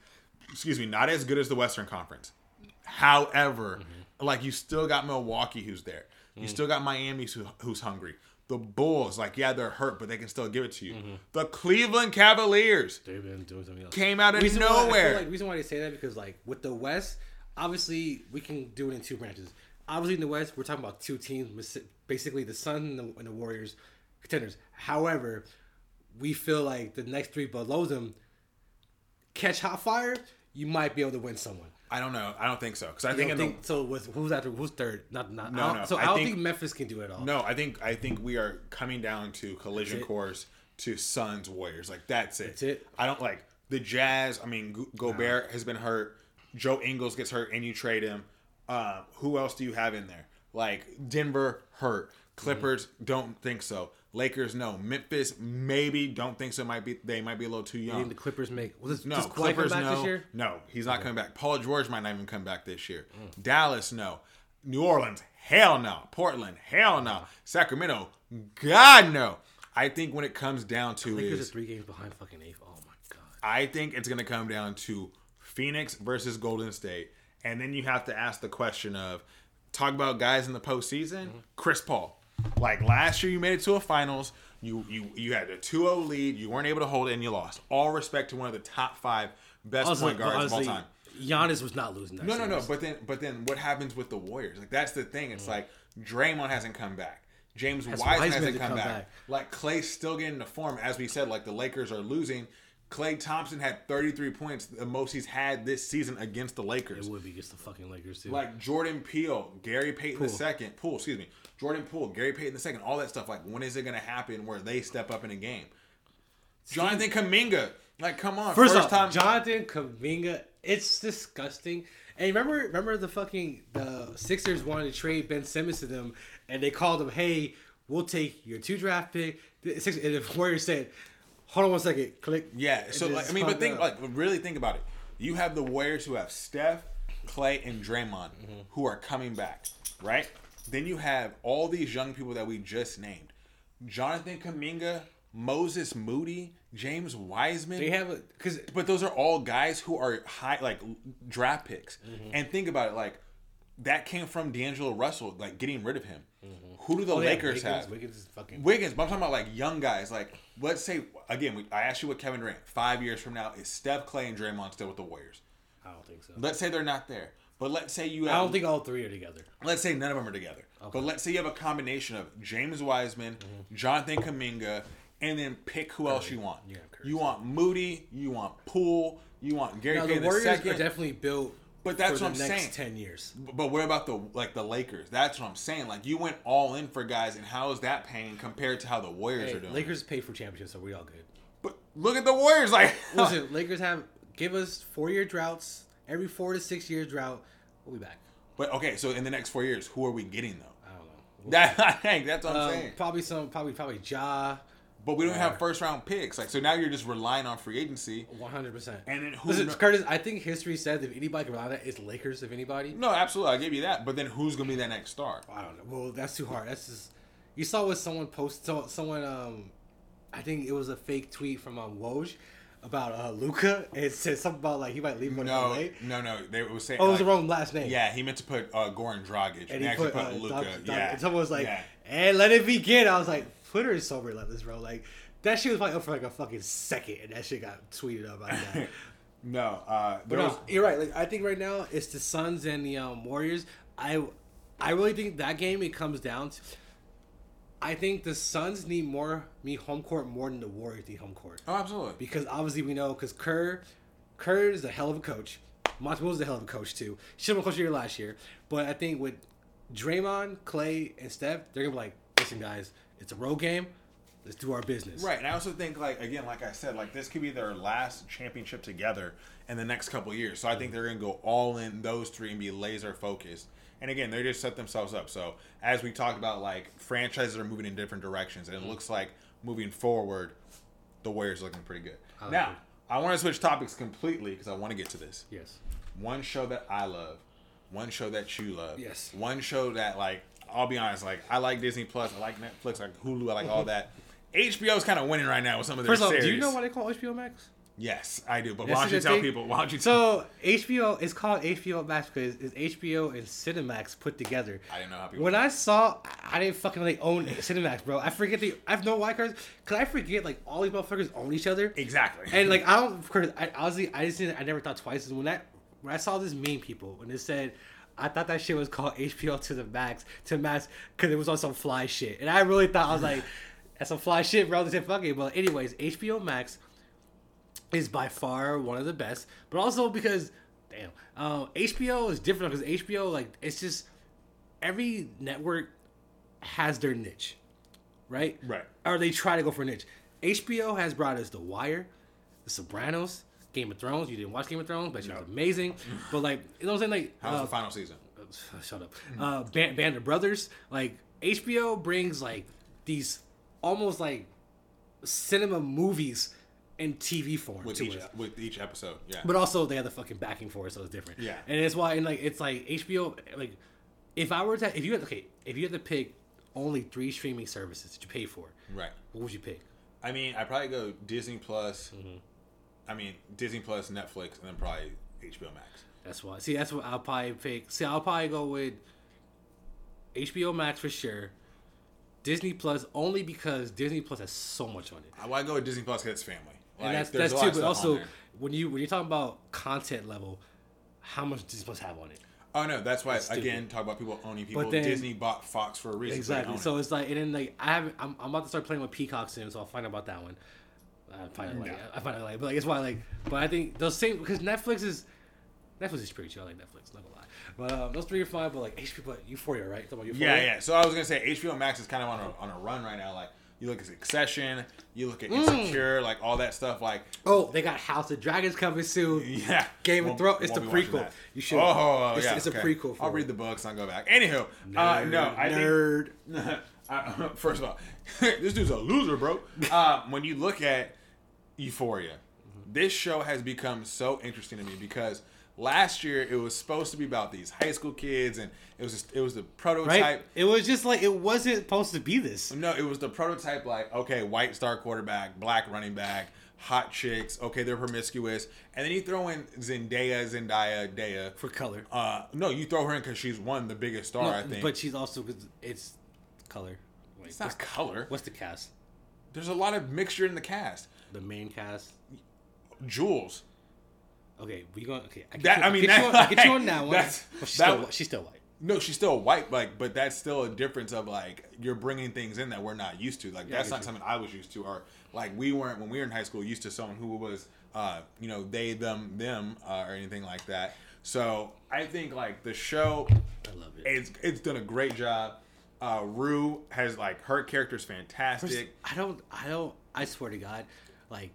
excuse me, not as good as the Western Conference. However, like you still got Milwaukee who's there. You mm-hmm. still got Miami who, who's hungry. The Bulls, like yeah, they're hurt, but they can still give it to you. Mm-hmm. The Cleveland Cavaliers They've been doing something else. came out of reason Why, nowhere. feel like reason why they say that because like with the West, obviously we can do it in two branches. Obviously in the West, we're talking about two teams, basically the Sun and the, and the Warriors contenders. However, we feel like the next three below them catch hot fire, you might be able to win someone. I don't know. I don't think so because I You think, don't the- so? With who's after? Who's third? Not not. No, I no, So I I, don't think- think, Memphis can do it all. No, I think I think we are coming down to collision course to Suns Warriors. Like that's it. That's it. I don't like the Jazz. I mean, Go- Gobert has been hurt. Joe Ingles gets hurt, and you trade him. Uh, who else do you have in there? Like Denver hurt. Clippers don't think so. Lakers no. Memphis maybe don't think so. Might be they might be a little too young. think the Clippers make. Well, does, No, does Kawhi come Clippers back no. this year? No, he's not coming back. Paul George might not even come back this year. Mm. Dallas, no. New Orleans, hell no. Portland, hell no. Sacramento, God no. I think when it comes down to Lakers is, are three games behind fucking eighth. Oh my god. I think it's going to come down to Phoenix versus Golden State, and then you have to ask the question of talk about guys in the postseason. Mm-hmm. Chris Paul, like last year, you made it to a finals. You you you had a 2-0 lead. You weren't able to hold it, and you lost. All respect to one of the top five best Honestly, point guards of all time. Giannis was not losing that. No, no, no. But then, but then, what happens with the Warriors? Like that's the thing. It's mm. like Draymond hasn't come back. James Wiseman hasn't come, come back. back. Like Klay's still getting the form. As we said, like the Lakers are losing. Klay Thompson had 33 points, the most he's had this season against the Lakers. It would be against the fucking Lakers too. Like Jordan Peele, Gary Payton the second, Poole, excuse me, Jordan Poole, Gary Payton the second, all that stuff. Like when is it gonna happen where they step up in a game? Jonathan Kuminga, like come on, First, first, off, time. Jonathan Kuminga, it's disgusting. And remember, remember the fucking the Sixers wanted to trade Ben Simmons to them, and they called him, "Hey, we'll take your two draft pick." And the Warriors said, "Hold on one second, click." Yeah. So like, I mean, but think up. like really think about it. You have the Warriors who have Steph, Klay, and Draymond Mm-hmm. who are coming back, right? Then you have all these young people that we just named: Jonathan Kuminga, Moses Moody, James Wiseman. they have a because but those are all guys who are high like draft picks. Mm-hmm. And think about it, like that came from D'Angelo Russell, like getting rid of him. Mm-hmm. Who do the Oh, yeah, Lakers Wiggins, have? Wiggins is fucking. Wiggins, but I'm talking about like young guys. Like, let's say again, we, I asked you what Kevin Durant. Five years from now, is Steph, Klay, and Draymond still with the Warriors? I don't think so. Let's say they're not there, but let's say you. Have, I don't think all three are together. Let's say none of them are together, but let's say you have a combination of James Wiseman, Mm-hmm. Jonathan Kuminga, and then pick who else you want. Yeah, you want Moody, you want Poole, you want Gary Now, the Payton the Warriors are definitely built. But that's what the I'm next saying. Ten years. But what about the like the Lakers? That's what I'm saying. Like you went all in for guys, and how is that paying compared to how the Warriors Hey, are doing? Lakers pay for championships, so we all good. But look at the Warriors. Like Listen, Lakers have give us four year droughts. Every four to six years drought, we'll be back. But okay, so in the next four years, who are we getting though? I don't know. That I think that's what I'm Um, saying. probably some, probably probably Ja, But we don't have first round picks. Like so now you're just relying on free agency. one hundred percent. And then who Listen, Curtis, I think history says if anybody can rely on that, it's Lakers. If anybody, No, absolutely, I give you that. But then who's gonna be that next star? I don't know. Well, that's too hard. That's just you saw what someone posted. Someone, um, I think it was a fake tweet from um, Woj about uh, Luka. It said something about like he might leave. One no, LA. no, no. They were saying. Oh, it was the wrong last name. Yeah, he meant to put uh, Goran Dragic, and, and he actually put, put, uh, Luka. Doc- Doc- yeah, and someone was like, yeah. "And let it begin." I was like, Twitter is so relentless, bro. Like that shit was probably up for like a fucking second, and that shit got tweeted up like that. no, uh, But no, was, you're right. Like I think right now it's the Suns and the um, Warriors. I I really think that game it comes down to. I think the Suns need more me home court more than the Warriors need home court oh, absolutely. because obviously we know because Kerr, Kerr is a hell of a coach. Monty Williams is a hell of a coach too. Should have been coach of year last year, but I think with Draymond, Klay, and Steph, they're gonna be like, listen guys, it's a road game. Let's do our business. Right, and I also think like again, like I said, like this could be their last championship together in the next couple of years. So I think they're gonna go all in those three and be laser focused. And again, they just set themselves up. So as we talked about, like franchises are moving in different directions, and it mm-hmm. looks like moving forward, the Warriors are looking pretty good. I now. I want to switch topics completely because I want to get to this. Yes. One show that I love, one show that you love. Yes. One show that like I'll be honest, like I like Disney Plus, I like Netflix, I like Hulu, I like all that. HBO's kind of winning right now with some of their First off, series. do you know why they call HBO Max? Yes, I do. But This why don't you tell thing. people? Why don't you? So HBO is called HBO Max because it's HBO and Cinemax put together. I didn't know how people. When I saw, I didn't fucking like own Cinemax, bro. I forget the. I have no white cards because I forget like all these motherfuckers own each other. exactly. And like I don't, of course, I honestly, I just didn't, I never thought twice. Is when that when I saw this meme people when it said, I thought that shit was called HBO to the max to max because it was on some fly shit, and I really thought I was like, that's some fly shit, bro. They said fuck it, but anyways, HBO Max is by far one of the best, but also because damn, uh, HBO is different because HBO like it's just every network has their niche, right? Right. Or they try to go for a niche. HBO has brought us The Wire, The Sopranos, Game of Thrones. You didn't watch Game of Thrones, but it was amazing. but like, you know what I'm saying? Like, How was uh, the final season? shut up. Uh, Band, Band of Brothers. Like HBO brings like these almost like cinema movies in TV form With to each it. with each episode, yeah. But also they have the fucking backing for it, so it's different. Yeah. and it's why and like it's like HBO. Like if I were to, if you had okay, if you had to pick only three streaming services that you pay for, right. what would you pick? I mean, I probably go Disney Plus. Mm-hmm. I mean, Disney Plus, Netflix, and then probably HBO Max. That's why. See, that's what I'll probably pick. See, I'll probably go with HBO Max for sure. Disney Plus only because Disney Plus has so much on it. I go with Disney Plus because it's family. Like, and that's that's a too. But also, when you when you're talking about content level, how much Disney Plus have on it? Oh no, that's why stupid. again talk about people owning people. But then- Disney bought Fox for a reason. Exactly. own So it's like, and then like I have, I'm, I'm about to start playing with Peacock soon, so I'll find out about that one. I find out like Yeah. I find out like, but like it's why like, but I think those same because Netflix is Netflix is pretty chill. I like Netflix, not gonna lie. But um, those three are fine. But like HBO, but Euphoria, right? Talking about. Euphoria. Yeah, yeah. So I was gonna say HBO Max is kind of on a on a run right now. Like you look at Succession, you look at Mm. Insecure, like all that stuff. Like Oh, they got House of Dragons coming soon. yeah, Game of Thrones. It's the prequel. You should. Oh, It's- yeah. it's a prequel for I'll read the books and I'll go back. Anywho, uh, no, I think nerd. I, first of all, this dude's a loser, bro. Uh, when you look at Euphoria, this show has become so interesting to me because last year it was supposed to be about these high school kids, and it was just, it was the prototype. right? It was just like it wasn't supposed to be this. No, it was the prototype. Like, okay, white star quarterback, black running back, hot chicks. Okay, they're promiscuous, and then you throw in Zendaya, Zendaya, Daya. For color, Uh, no, you throw her in because she's one the biggest star. No, I think, but she's also because it's color. Wait, it's not color. What's the cast? There's a lot of mixture in the cast. The main cast. Jules. Okay, we going. Okay, I That- you, I mean, get, you that- on, I get you on that one. that's- but she's that- still, she's still white. No, she's still white, like, but that's still a difference of like you're bringing things in that we're not used to. Like Yeah, that's not you. something I was used to, or like we weren't when we were in high school used to someone who was, uh, you know, they, them, them, uh, or anything like that. So I think like the show, I love it. it's it's done a great job. Uh, Rue has like her character's fantastic. I don't. I don't. I swear to God, like,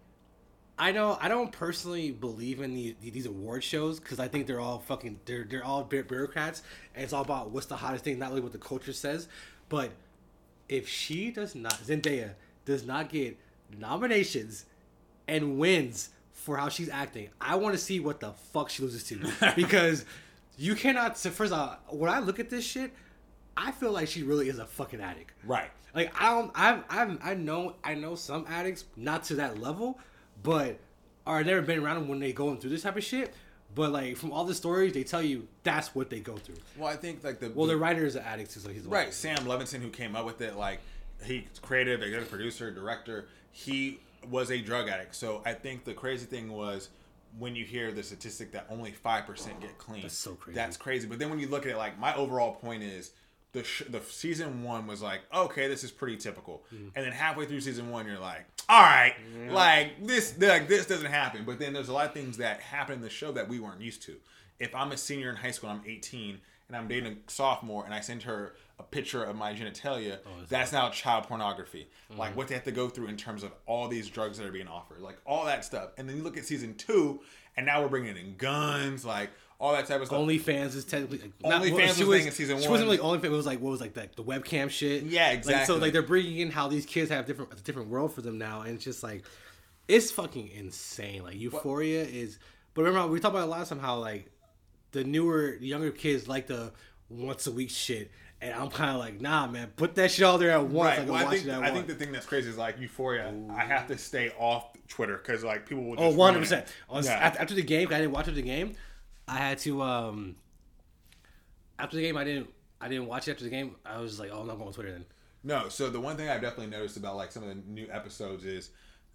I know I don't personally believe in the, these award shows because I think they're all fucking. They're they're all bureaucrats, and it's all about what's the hottest thing, not really what the culture says. But if she does not, Zendaya does not get nominations and wins for how she's acting, I want to see what the fuck she loses to because you cannot. So first of all, when I look at this shit, I feel like she really is a fucking addict. Right. Like I don't, I've, I've, I know, I know some addicts, not to that level, but or I've never been around them when they going through this type of shit. But like from all the stories, they tell you that's what they go through. Well, I think like the Well, the writer is an addict so he's. Right, Sam Levinson, who came up with it, like he creative, executive producer, director, he was a drug addict. So I think the crazy thing was when you hear the statistic that only five percent get clean. That's so crazy. That's crazy. But then when you look at it, like my overall point is the sh- the season one was like, okay, this is pretty typical, Mm-hmm. and then halfway through season one, you're like, all right, like this, like this doesn't happen. But then there's a lot of things that happen in the show that we weren't used to. If I'm a senior in high school, I'm 18 and I'm dating a sophomore, and I send her a picture of my genitalia, Oh, that's now child pornography. Mm-hmm. Like what they have to go through in terms of all these drugs that are being offered, like all that stuff. And then you look at season two, and now we're bringing in guns, like all that type of stuff. OnlyFans is technically like, OnlyFans she was thing in season She one. wasn't like OnlyFans. It was like what was like the, the webcam shit. Yeah, Like, so like they're bringing in how these kids have different a different world for them now, and it's just like it's fucking insane. Like Euphoria is. But remember, we talked about it last time how like the newer, the younger kids like the once a week shit, and I'm kind of like, nah, man, put that shit all there at once. Right. Well, I think I once. think the thing that's crazy is like Euphoria. I have to stay off Twitter because like people will. Oh, just Oh, 100 percent. Yeah. After, after the game, I didn't watch the game. I had to. um After the game, I didn't. I didn't watch it after the game. I was like, oh, I'm not going on Twitter then. No, so the one thing I've definitely noticed about like some of the new episodes is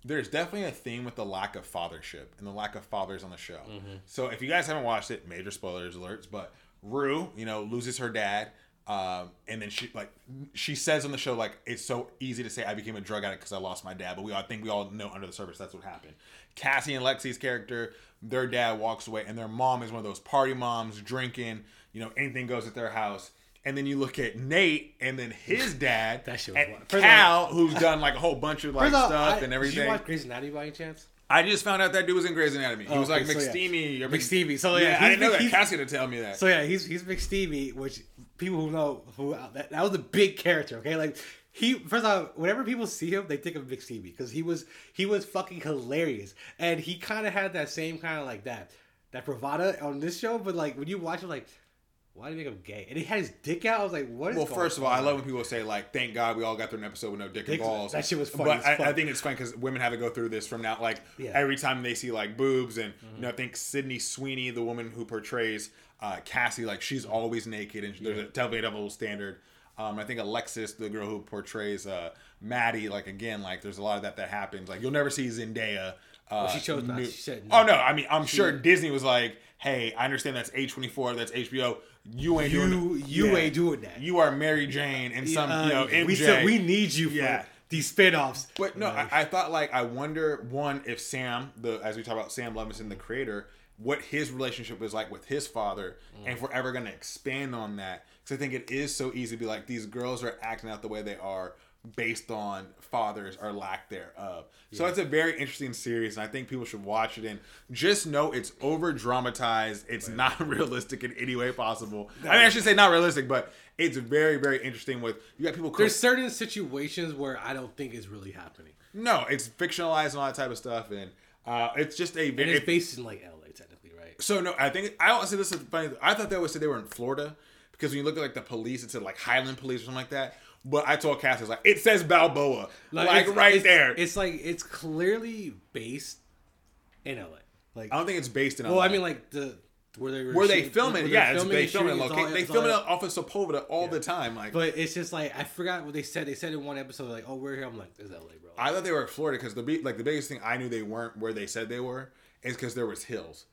there's definitely a theme with the lack of fathership and the lack of fathers on the show. So if you guys haven't watched it, major spoilers alerts, but Rue, you know, loses her dad. Um, and then she like she says on the show like it's so easy to say I became a drug addict because I lost my dad, but we all I think we all know under the surface that's what happened. Cassie and Lexi's character, their dad walks away, and their mom is one of those party moms drinking. You know, anything goes at their house. And then you look at Nate, and then his dad, That shit was and Cal, who's done like a whole bunch of like stuff I- and Did everything. you watch Grey's Anatomy by any chance? I just found out that dude was in Grey's Anatomy. He Oh, was like okay, so yeah. McSteamy. or McSteamy. So, yeah, yeah, I didn't know that. Cassie didn't tell me that. So yeah, he's he's McSteamy, which people who know who that, that was a big character. Okay, like he first off, whenever people see him, they think of McSteamy because he was he was fucking hilarious, and he kind of had that same kind of like that that bravada on this show. But like when you watch him, like why do you make him gay? And he had his dick out. I was like, what is? well, first of all, I love when people say like, "Thank God we all got through an episode with no dick and balls." that shit was funny But I. I think it's funny because women have to go through this from now. Like Yeah. every time they see like boobs, and you know, I think Sydney Sweeney, the woman who portrays uh, Cassie, like she's always naked, and there's a definitely a double standard. Um, I think Alexis, the girl who portrays uh, Maddie, like again, like there's a lot of that that happens. Like you'll never see Zendaya. Uh, she chose not. She said Oh no, I mean I'm sure Disney was like, "Hey, I understand that's A24, that's HBO. You ain't You doing you Yeah. ain't doing that. You are Mary Jane and some, Uh, you know, MJ. we said we need you for Yeah. these spinoffs. But no, I, I thought like I wonder one if Sam, the as we talk about Sam Levinson, the creator, what his relationship was like with his father, and if we're ever going to expand on that, because I think it is so easy to be like these girls are acting out the way they are based on fathers or lack thereof. So it's a very interesting series, and I think people should watch it. And just know it's over dramatized. It's not realistic in any way possible. I mean, I should say not realistic, but it's very, very interesting. With you got people. There's certain situations where I don't think is really happening, No, it's fictionalized and all that type of stuff, and uh, it's just a. and it's it- based in like LA, technically, right? so no, I think I honestly this is funny. I thought they always said they were in Florida because when you look at like the police, it said like Highland Police or something like that. But I told Cass, it's like it says Balboa, like, it's- right it's- there. It's like it's clearly based in LA. Like, I don't think it's based in. LA. Well, I mean, like the where they were where they shooting- film it, yeah, they film it. Loca- they film it off of Sepulveda all the time. Like, But it's just like I forgot what they said. They said in one episode, like, "Oh, we're here." I'm like, "It's LA, bro." I thought they were in Florida because the be- like the biggest thing I knew they weren't where they said they were is because there was hills.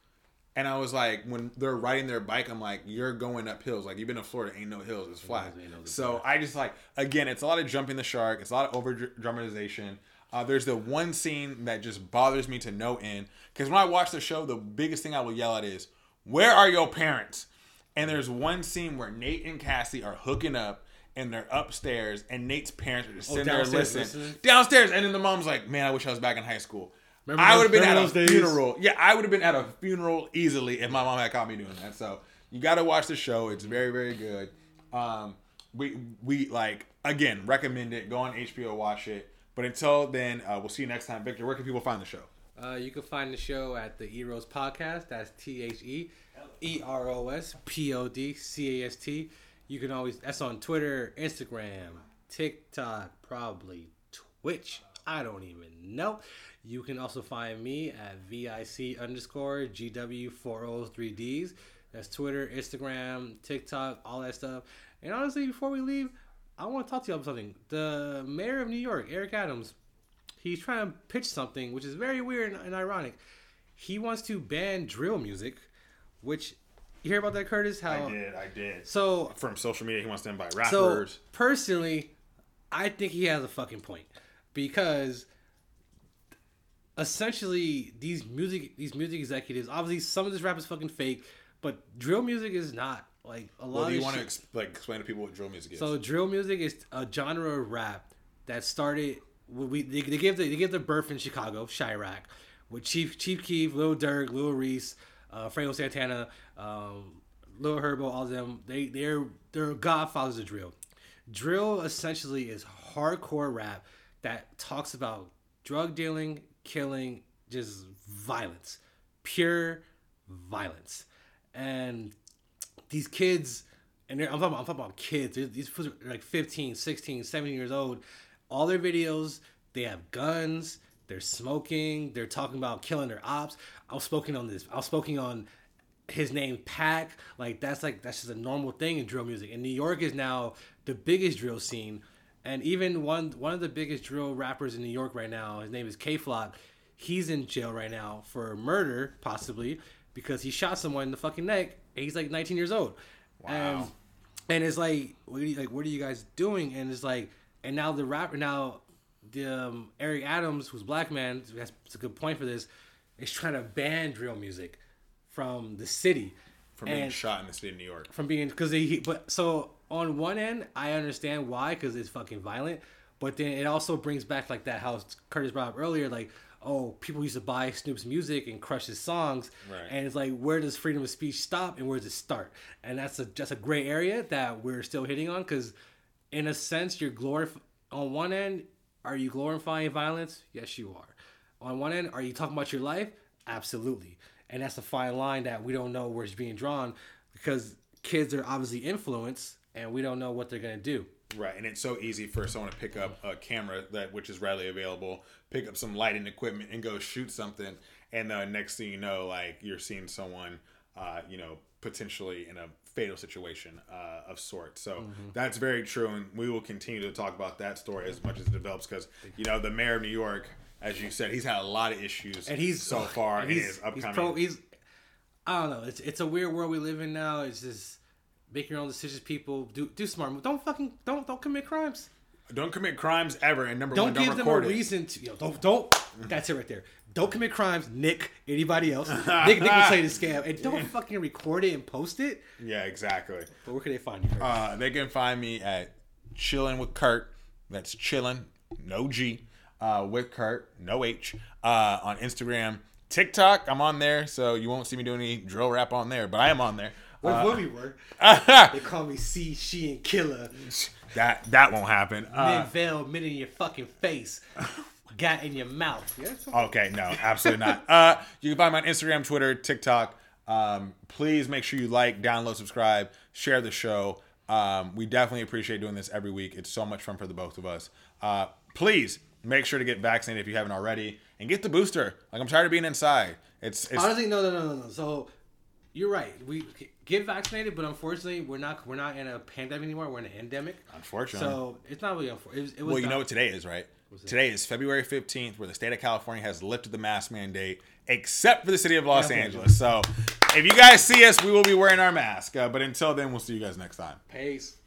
And I was like, when they're riding their bike, I'm like, you're going up hills. Like you've been to Florida, ain't no hills, it's flat. no- So I just like, again, it's a lot of jumping the shark. It's a lot of over dramatization. Uh, there's the one scene that just bothers me to no end because when I watch the show, the biggest thing I will yell at is, "Where are your parents?" And there's one scene where Nate and Cassie are hooking up and they're upstairs, and Nate's parents are just sitting there Oh, listening. listening? Downstairs, and then the mom's like, "Man, I wish I was back in high school." Remember I would have been at a days? funeral. Yeah, I would have been at a funeral easily if my mom had caught me doing that. So you got to watch the show. It's very, very good. Um, we we like again recommend it. Go on HBO, watch it. But until then, uh, we'll see you next time. Victor, where can people find the show? Uh, you can find the show at the Eros Podcast. That's T H E E R O S P O D C A S T. You can always that's on Twitter, Instagram, TikTok, probably Twitch. I don't even know. You can also find me at VIC underscore GW403Ds. That's Twitter, Instagram, TikTok, all that stuff. And honestly, before we leave, I want to talk to you about something. The mayor of New York, Eric Adams, he's trying to pitch something which is very weird and, and ironic. He wants to ban drill music, which you hear about that, Curtis? How I did. I did. So From social media, he wants to invite so rappers. personally, I think he has a fucking point because essentially these music these music executives obviously some of this rap is fucking fake, but drill music is not like a lot Well, of do you want to ex- like explain to people what drill music is? So drill music is a genre of rap that started. We they, they give the they give the birth in Chicago, Chiraq, with Chief Chief Keef, Lil Durk, Lil Reese, uh, Fredo Santana, um, Lil Herbo, all of them. They they're they're godfathers of drill. Drill essentially is hardcore rap that talks about drug dealing, killing, just violence, pure violence, and these kids and I'm talking about, I'm talking about kids these are like 15 16 17 years old. All their videos they have guns they're smoking they're talking about killing their ops. I was smoking on this i was smoking on his name pack like that's like that's just a normal thing in drill music. And new york is now the biggest drill scene and even one one of the biggest drill rappers in new york right now his name is Kay Flock he's in jail right now for murder possibly because he shot someone in the fucking neck and he's like 19 years old Wow. and, and it's like what are you, like what are you guys doing and it's like and now the rapper now the um, eric adams who's black man that's, that's a good point for this is trying to ban drill music from the city from being and- shot in the city of New York. from being because he but so on one end i understand why because it's fucking violent but then it also brings back like that how curtis brought up earlier like oh people used to buy snoop's music and crush his songs Right. and it's like where does freedom of speech stop and where does it start? And that's a just a gray area that we're still hitting on because in a sense you're glorifying on one end are you glorifying violence? Yes you are. On one end are you talking about your life? Absolutely. And that's a fine line that we don't know where it's being drawn because kids are obviously influenced and we don't know what they're going to do Right, and it's so easy for someone to pick up a camera that which is readily available, pick up some lighting equipment, and go shoot something, and the next thing you know, like you're seeing someone, uh, you know, potentially in a fatal situation uh, of sorts. So Mm-hmm. that's very true, and we will continue to talk about that story as much as it develops, because you know the mayor of New York, as you said, he's had a lot of issues, and he's so far in he's, his upcoming. he's, pro, he's I don't know. It's it's a weird world we live in now. It's just make your own decisions. People do do smart. Don't fucking don't don't commit crimes. don't commit crimes ever, and number Don't one, don't give them a it. reason to. You know, don't don't. That's it right there. Don't commit crimes, Nick. Anybody else? Nick Nick would say the scam, and don't fucking record it and post it. Yeah, exactly. But where can they find you? Kurt? Uh, they can find me at chilling with Kurt. That's chilling, no G, uh, with Kurt, no H, uh, on Instagram, TikTok. I'm on there, so you won't see me doing any drill rap on there, but I am on there. What Uh, will we were? They call me C, she, and Killer. that that won't happen. Uh, Mid veil, mid in your fucking face. Got in your mouth. Yes. Okay, no, absolutely not. Uh, you can find me on Instagram, Twitter, TikTok. Um, please make sure you like, download, subscribe, share the show. Um, we definitely appreciate doing this every week. It's so much fun for the both of us. Uh, please make sure to get vaccinated if you haven't already, and get the booster. Like I'm tired of being inside. It's it's Honestly, no, no, no, no, no. So you're right. We get vaccinated, but unfortunately, we're not. We're not in a pandemic anymore. We're in an endemic. Unfortunately, So it's not really unfortunate. It, was- it well, you not- know what today is, right? Today is February 15th, where the state of California has lifted the mask mandate, except for the city of Los Los Angeles. So, if you guys see us, we will be wearing our mask. Uh, but until then, we'll see you guys next time. Peace.